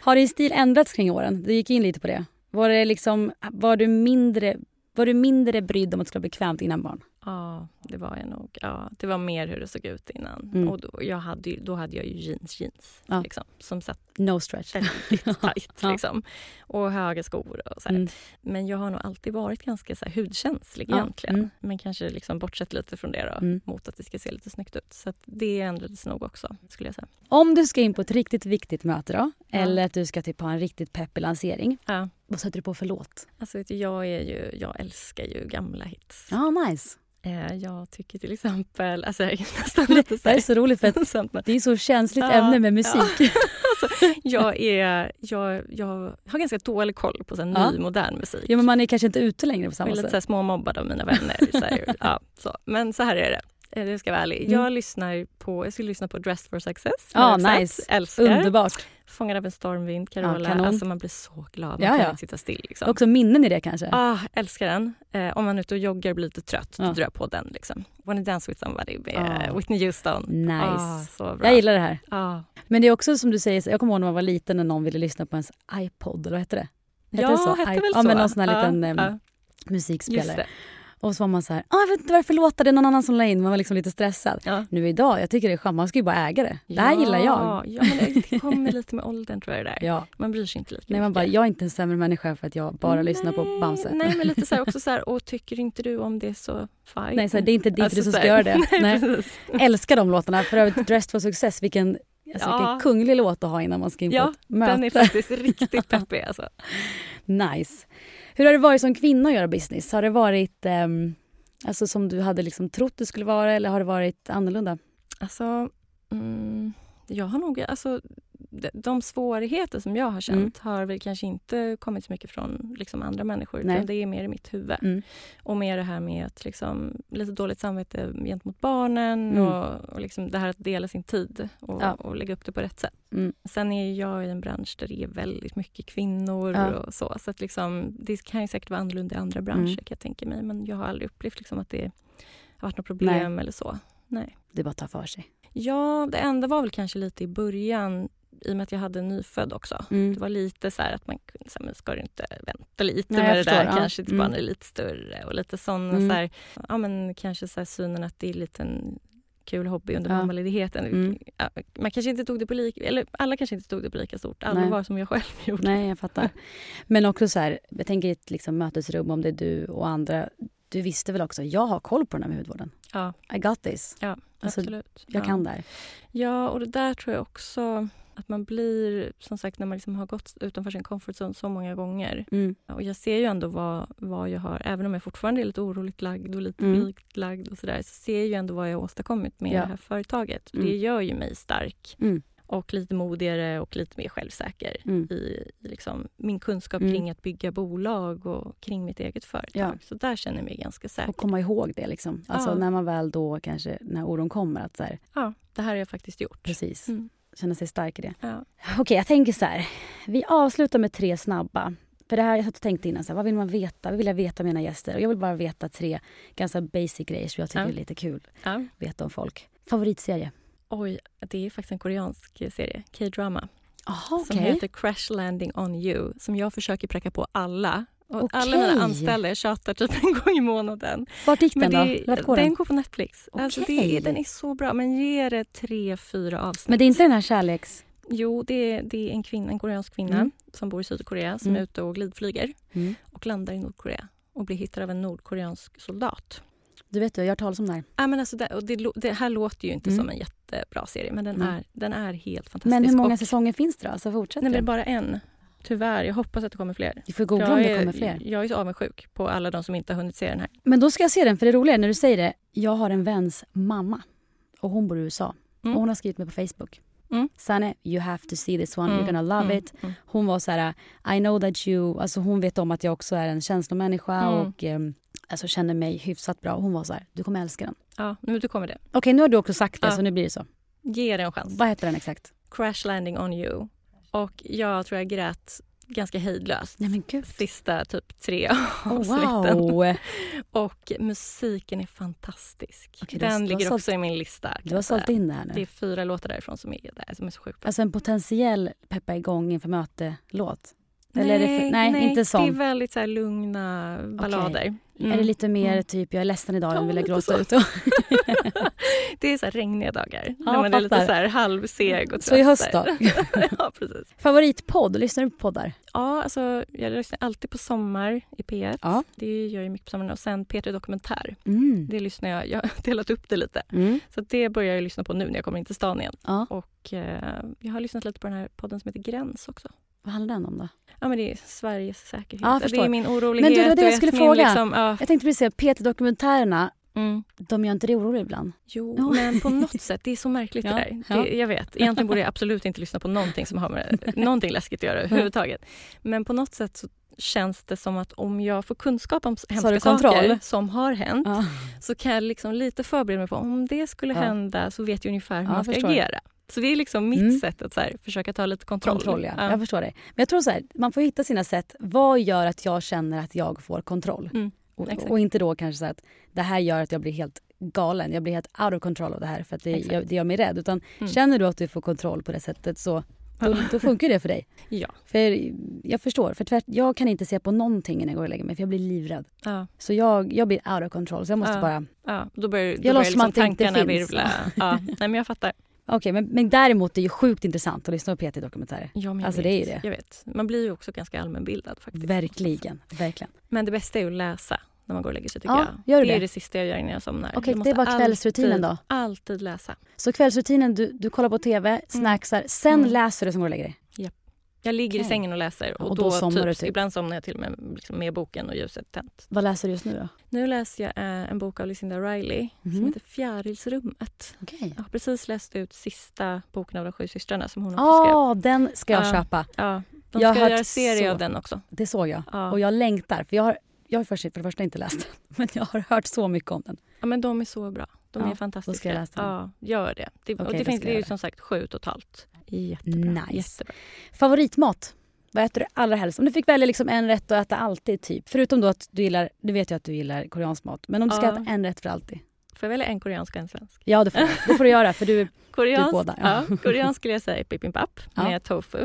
Har din stil ändrats kring åren? Du gick in lite på det. Var, det liksom, var, du mindre, var du mindre brydd om att det skulle bli bekvämt innan barn? Ja, det var jag nog. Ja, det var mer hur det såg ut innan. Mm. Och då, jag hade ju, då hade jag ju jeans, jeans Ja. liksom, som satt No stretch. väldigt tajt. Liksom. Och höga skor och så. Mm. Men jag har nog alltid varit ganska så här, hudkänslig Ja. egentligen. Mm. Men kanske liksom bortsett lite från det då, Mm. mot att det ska se lite snyggt ut. Så det ändrades nog också, skulle jag säga. Om du ska in på ett riktigt viktigt möte då, eller att du ska typ ha en riktigt peppig lansering. Ja. Vad sätter du på för låt? Alltså, vet du, jag, är ju, jag älskar ju gamla hits. Ja, nice. Eh, jag tycker till exempel... Alltså, jag är nästan lite så Det är här, så roligt för att det är så känsligt Ja, ämne med musik. jag, är, jag, jag har ganska dålig koll på så här, Ja. ny, modern musik. Ja, men man är kanske inte ute längre på Jag samma är lite sätt. så här småmobbad av mina vänner. Så här, ja, så. Men så här är det. Eh, Det ska jag vara ärlig. Mm. Jag, lyssnar på, jag skulle lyssna på Dressed for success. Ja, Roxette. nice. Älskar. Underbart. Fångad av en stormvind, Carola. kanon. alltså man blir så glad. Man Ja, kan ja. inte sitta still. Liksom. Också minnen i det kanske. Ah, älskar den. Eh, om man är ute och joggar och blir lite trött, Ja. då drar jag på den. Liksom. Wanna dance with somebody med Ah. Whitney Houston. Nice. Ah, så bra. Jag gillar det här. Ah. Men det är också som du säger, jag kommer ihåg när man var liten när någon ville lyssna på ens iPod, eller vad hette det? Hette Ja, det så? hette väl ja, så? men någon sån här Ja, liten ja. Just musikspelare. Och så var man så här, ah, jag vet inte varför låtar det är någon annan som la in, man var liksom lite stressad. Ja. Nu idag, jag tycker det är skönt, man ska ju bara äga det. Det här gillar jag. Ja, men det- kommer lite med åldern tror jag det där. Ja. Man bryr sig inte lika Nej, man bara, mycket. jag är inte en sämre människa för att jag bara lyssnar på Bamse. Nej, men lite så här också så här, och tycker inte du om det så fine. Nej, så här, det är inte, det är inte du som ska göra det. Nej, Nej. Älskar de låtarna. För övrigt, Dressed for Success, vilken, alltså, Ja. vilken kunglig låt att ha innan man ska in på Ja, ett möte. Den är faktiskt riktigt peppig alltså. Nice. Hur har det varit som kvinna att göra business? Har det varit eh, alltså, som du hade liksom trott det skulle vara eller har det varit annorlunda? Alltså, mm, jag har nog... Alltså, de, de svårigheter som jag har känt har väl kanske inte kommit så mycket från liksom, andra människor. Nej. Utan det är mer i mitt huvud. Mm. Och mer det här med att liksom, lite dåligt samvete gentemot barnen Mm. och, och liksom det här att dela sin tid och, Ja. och lägga upp det på rätt sätt. Mm. Sen är jag i en bransch där det är väldigt mycket kvinnor Ja. och så. Så att liksom, det kan ju säkert vara annorlunda i andra branscher Mm. kan jag tänka mig. Men jag har aldrig upplevt liksom att det har varit något problem eller så. Nej. Det bara tar för sig. Ja, det enda var väl kanske lite i början i och med att jag hade en nyfödd också. Mm. Det var lite så här att man kunde säga, men ska du inte vänta lite Nej, med det förstår, där ja. kanske till Mm. barnen är lite större och lite sådana Mm. så här, ja men kanske så här synen att det är lite en kul hobby under Ja. mammaledigheten. Mm. Man kanske inte tog det på lika, eller alla kanske inte tog det på lika stort allvar som jag själv gjorde. Nej, jag fattar. Men också så här, jag tänker i ett liksom mötesrum om det är du och andra. Du visste väl också, jag har koll på den här med hudvården. Ja, I got this. ja Alltså, absolut. Jag ja. kan där. Ja, och det där tror jag också att man blir, som sagt, när man liksom har gått utanför sin comfort zone så många gånger. Mm. Och jag ser ju ändå vad, vad jag har, även om jag fortfarande är lite oroligt lagd och lite Mm. blygt lagd och sådär, så ser jag ju ändå vad jag har åstadkommit med Ja. det här företaget. Mm. Det gör ju mig stark. Mm. Och lite modigare och lite mer självsäker Mm. i, i liksom min kunskap Mm. kring att bygga bolag och kring mitt eget företag. Ja. Så där känner jag mig ganska säker. Och komma ihåg det liksom. Alltså Ja. när man väl då kanske, när oron kommer att så här, Ja, det här har jag faktiskt gjort. precis, Mm. Känna sig stark i det. Ja. Okej, jag tänker så här. Vi avslutar med tre snabba. För det här, jag satt och tänkte innan, så här, vad vill man veta? Vad vill jag veta om mina gäster? Och jag vill bara veta tre ganska basic grejer som jag tycker Ja. är lite kul Ja. att veta om folk. Favoritserie? Oj, det är faktiskt en koreansk serie, K-drama. Jaha, som heter Crash Landing on You som jag försöker pracka på alla. Och Okej. Alla mina anställda jag tjatar typ en gång i månaden. Vart gick den Men då? det, Vart går den den? går på Netflix. Alltså Okej. det, den är så bra. Men ge det tre, fyra avsnitt. Men det är inte den här kärleks... Jo, det är, det är en, kvinna, en koreansk kvinna Mm. som bor i Sydkorea som Mm. är ute och glidflyger Mm. och landar i Nordkorea och blir hittad av en nordkoreansk soldat. Du vet, jag har hört talas om det här. Ja, men alltså det, och det, det här låter ju inte Mm. som en jättebra serie men den, Mm. är, den är helt fantastisk. Men hur många och, säsonger finns det då? Alltså fortsätter Nej, det är det? bara en. Tyvärr. Jag hoppas att det kommer fler. Vi får googla jag om det är, kommer fler. Jag är så avundsjuk på alla de som inte har hunnit se den här. Men då ska jag se den, för det roliga är när du säger det. Jag har en väns mamma och hon bor i USA. Mm. Och hon har skrivit mig på Facebook. Mm. Sanne, you have to see this one, you're gonna love mm, it. Mm. Hon var så här, I know that you... Alltså hon vet om att jag också är en känslomänniska Mm. och ehm, alltså känner mig hyfsat bra. Hon var så här, du kommer älska den. Ja, nu du kommer det. Okej, nu har du också sagt det Ja. så nu blir det så. Ge det en chans. Vad heter den exakt? Crash landing on you. Och jag tror jag grät ganska hejdlöst. Nej men gud. Sista typ tre Oh, avsnitten. wow! Och musiken är fantastisk. Har- Den ligger sålt- också i min lista. Du har sålt in det här nu. Det är fyra låtar därifrån som är, där, som är så sjukt bra. Alltså en potentiell peppa igång inför möte-låt? Det för, nej, nej, inte sån. Det är väldigt så lugna ballader. Mm. Är det lite mer Mm. typ, jag är ledsen idag, Ja, jag vill jag gråta ut? Det är så regniga dagar. Ja, när man är lite fattar. så här halvseg och trött. så i höst då? ja, precis. Favoritpodd? Lyssnar du på poddar? Ja, alltså, jag lyssnar alltid på Sommar i P1. Ja. Det gör jag mycket på sommaren. Och sen P3 Dokumentär. Mm. Det lyssnar jag. Jag har delat upp det lite. Mm. Så det börjar jag lyssna på nu när jag kommer in till stan igen. Ja. Och eh, jag har lyssnat lite på den här podden som heter Gräns också. Vad handlar den om då? Ja, men det är Sveriges säkerhet. Ja, det är min orolighet. Men du, det var det jag skulle fråga. Liksom, ja, Jag tänkte precis säga, P3-dokumentärerna, mm. de gör inte dig orolig ibland? Jo, Ja. men på något sätt. Det är så märkligt det där. Det, jag vet. Egentligen borde jag absolut inte lyssna på någonting som har med någonting läskigt att göra överhuvudtaget. Men på något sätt så känns det som att om jag får kunskap om hemska saker som har hänt så kan jag liksom lite förbereda mig på om det skulle hända så vet jag ungefär hur man ska agera. Så det är liksom mitt Mm. sätt att så här, försöka ta lite kontroll. Kontroll, ja. Jag förstår det. Men jag tror så här, man får hitta sina sätt. Vad gör att jag känner att jag får kontroll? Mm, och, och inte då kanske så att det här gör att jag blir helt galen. Jag blir helt out of control av det här för att det, jag, det gör mig rädd. Utan Mm. känner du att du får kontroll på det sättet så då, då funkar det för dig. Ja. För jag förstår, för tvärt, jag kan inte se på någonting innan jag går och lägger mig för jag blir livrädd. Ja, Så jag, jag blir out of control så jag måste Ja. bara... ja. Då börjar, då Jag börjar liksom tankarna virvla. Ja. Nej, men jag fattar. Okej men, men däremot är det ju sjukt intressant att lyssna på PT-dokumentärer. Ja, men jag Alltså, vet. det är ju det. Jag vet. Man blir ju också ganska allmänbildad faktiskt. Verkligen, verkligen. Men det bästa är att läsa när man går och lägger sig tycker Ja, jag. gör du det är det? det sista jag gör innan jag somnar. Okej, Jag det var kvällsrutinen alltid, då? Alltid läsa. Så kvällsrutinen, du, du kollar på TV, snacksar, sen Mm. läser du som går och lägger dig? Jag ligger Okej. i sängen och läser. Och, och då, då typ, typ? Ibland somnar jag till och med liksom, med boken och ljuset tänt. Vad läser du just nu då? Nu läser jag eh, en bok av Lucinda Riley Mhm. som heter Fjärilsrummet. Okej. Jag har precis läst ut sista boken av de sju systrarna som hon också skrev. den ska jag Ja. köpa. Ja, de Jag ska göra serie så- av den också. Det såg jag. Ja. Och jag längtar. För jag har, jag har först, för det första inte läst den, men jag har hört så mycket om den. Ja, men de är så bra. De Ja, är fantastiska. då ska jag läsa den. Ja, gör det. Det, och Okej, det, finns, det är ju som sagt sju totalt. Jättebra. Nice. Jättebra. Favoritmat? Vad äter du allra helst? Om du fick välja liksom en rätt att äta alltid, typ. Förutom då att du gillar, du vet ju att du gillar koreansk mat. Men om du ska Ja. äta en rätt för alltid? Får jag välja en koreansk och en svensk? Ja, det får, du. det får du göra för du... Koreansk, båda, ja. ja. koreansk skulle jag säga är bibimbap Ja. med tofu.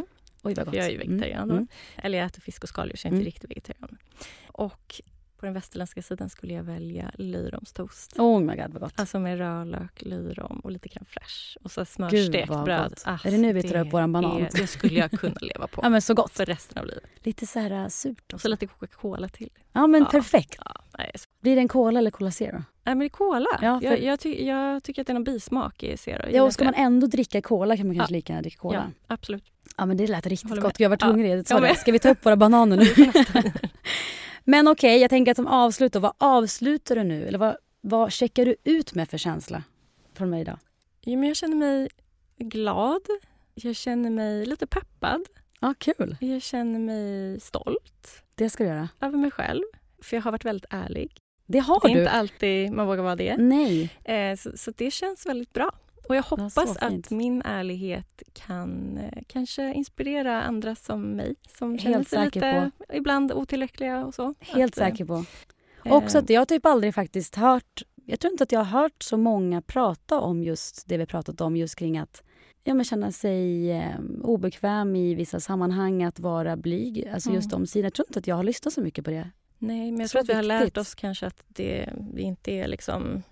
Oj, vad gott. För jag är ju vegetarian Mm, mm. Eller jag äter fisk och skaldjur så jag är inte Mm. riktigt vegetarian. Och på den västerländska sidan skulle jag välja löjromstoast. Oh my god vad gott. Alltså med rödlök, löjrom och lite crème fraîche. Och så smörstekt bröd. Ah, Är det nu vi tar upp våran banan? Är, det skulle jag kunna leva på Ja men så gott. för resten av livet. Lite så här äh, surt Och så lite Coca-Cola till. Ja men Ja. perfekt. Ja, nej, Blir det en cola eller cola zero? nej men det är cola. Ja, för- jag, jag, ty, jag tycker att det är någon bismak i Zero. Jag Ja och ska inte man ändå dricka cola kan man kanske lika gärna dricka det. cola. Ja, absolut. Ja men det lät riktigt Håller gott. med. Jag var Ja. hungrig. Jag sa det. Ska vi ta upp våra bananer nu? men okej, jag tänker att som avslut då, vad avslutar du nu? Eller vad, vad checkar du ut med för känsla från mig idag? Jo, men jag känner mig glad. Jag känner mig lite peppad. Ja, kul. Jag känner mig stolt Det ska du göra. över mig själv. För jag har varit väldigt ärlig. Det har det är du. inte alltid man vågar vara det. Nej. Eh, så, så det känns väldigt bra. Och jag hoppas att min ärlighet kan eh, kanske inspirera andra som mig. Som känner Helt sig säker lite ibland otillräckliga och så. Helt Att, eh, säker på. eh, Också att jag typ aldrig faktiskt hört... Jag tror inte att jag har hört så många prata om just det vi pratat om, just kring att ja, men känna sig eh, obekväm i vissa sammanhang, att vara blyg. Alltså just Mm. de sidorna. Jag tror inte att jag har lyssnat så mycket på det. Nej, men jag Så tror att vi har lärt oss kanske att det, det inte är liksom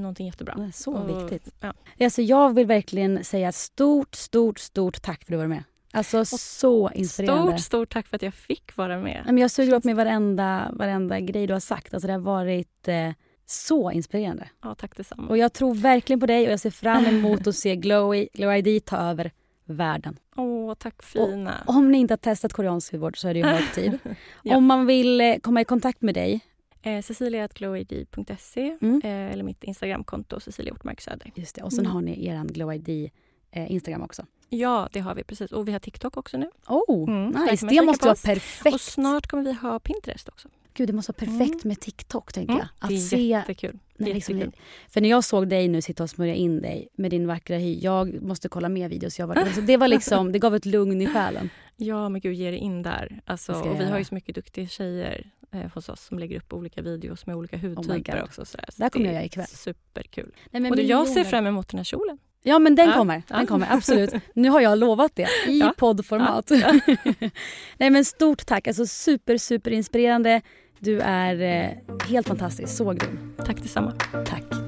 någonting jättebra. Är så Och- viktigt. Ja. Alltså jag vill verkligen säga stort, stort, stort tack för att du var med. Alltså så inspirerande. Stort, stort tack för att jag fick vara med. Men jag suger upp med varenda, varenda grej du har sagt. Alltså det har varit eh, så inspirerande. Ja, tack detsamma. Och jag tror verkligen på dig och jag ser fram emot att se Glowy, Glow ID ta över världen. Åh, tack fina. Om ni inte har testat koreansk hudvård så är det ju hög tid. Ja. Om man vill eh, komma i kontakt med dig, Eh, Cecilia.glowid.se Mm. eh, eller mitt Instagramkonto Cecilia Ortmark Söder. just det. och sen Mm. har ni er Glow ID eh, Instagram också. Ja, det har vi precis. Och vi har TikTok också nu. Oh, Mm, nice. Det måste vara perfekt. Och snart kommer vi ha Pinterest också. Gud, det måste vara perfekt Mm. med TikTok, tänker Mm, jag. Att det är se jättekul. när liksom, för när jag såg dig nu sitta och smörja in dig med din vackra hy, jag måste kolla mer videos. Jag var, alltså, det, var liksom, det gav ett lugn i själen. Ja, men gud, ge dig in där. Alltså, och vi har ju så mycket duktiga tjejer eh, hos oss som lägger upp olika videos med olika Oh hudtyper God. också. Sådär. Så Det här kommer jag göra ikväll. Superkul. Nej, men Och det, jag ser miljoner. fram emot den här kjolen. Ja, men den Ja, kommer. Den ja. kommer, absolut. Nu har jag lovat det i Ja, poddformat. Nej, men stort tack. Alltså, super, super inspirerande. Du är eh, helt fantastisk. Så grym. Tack detsamma. Tack.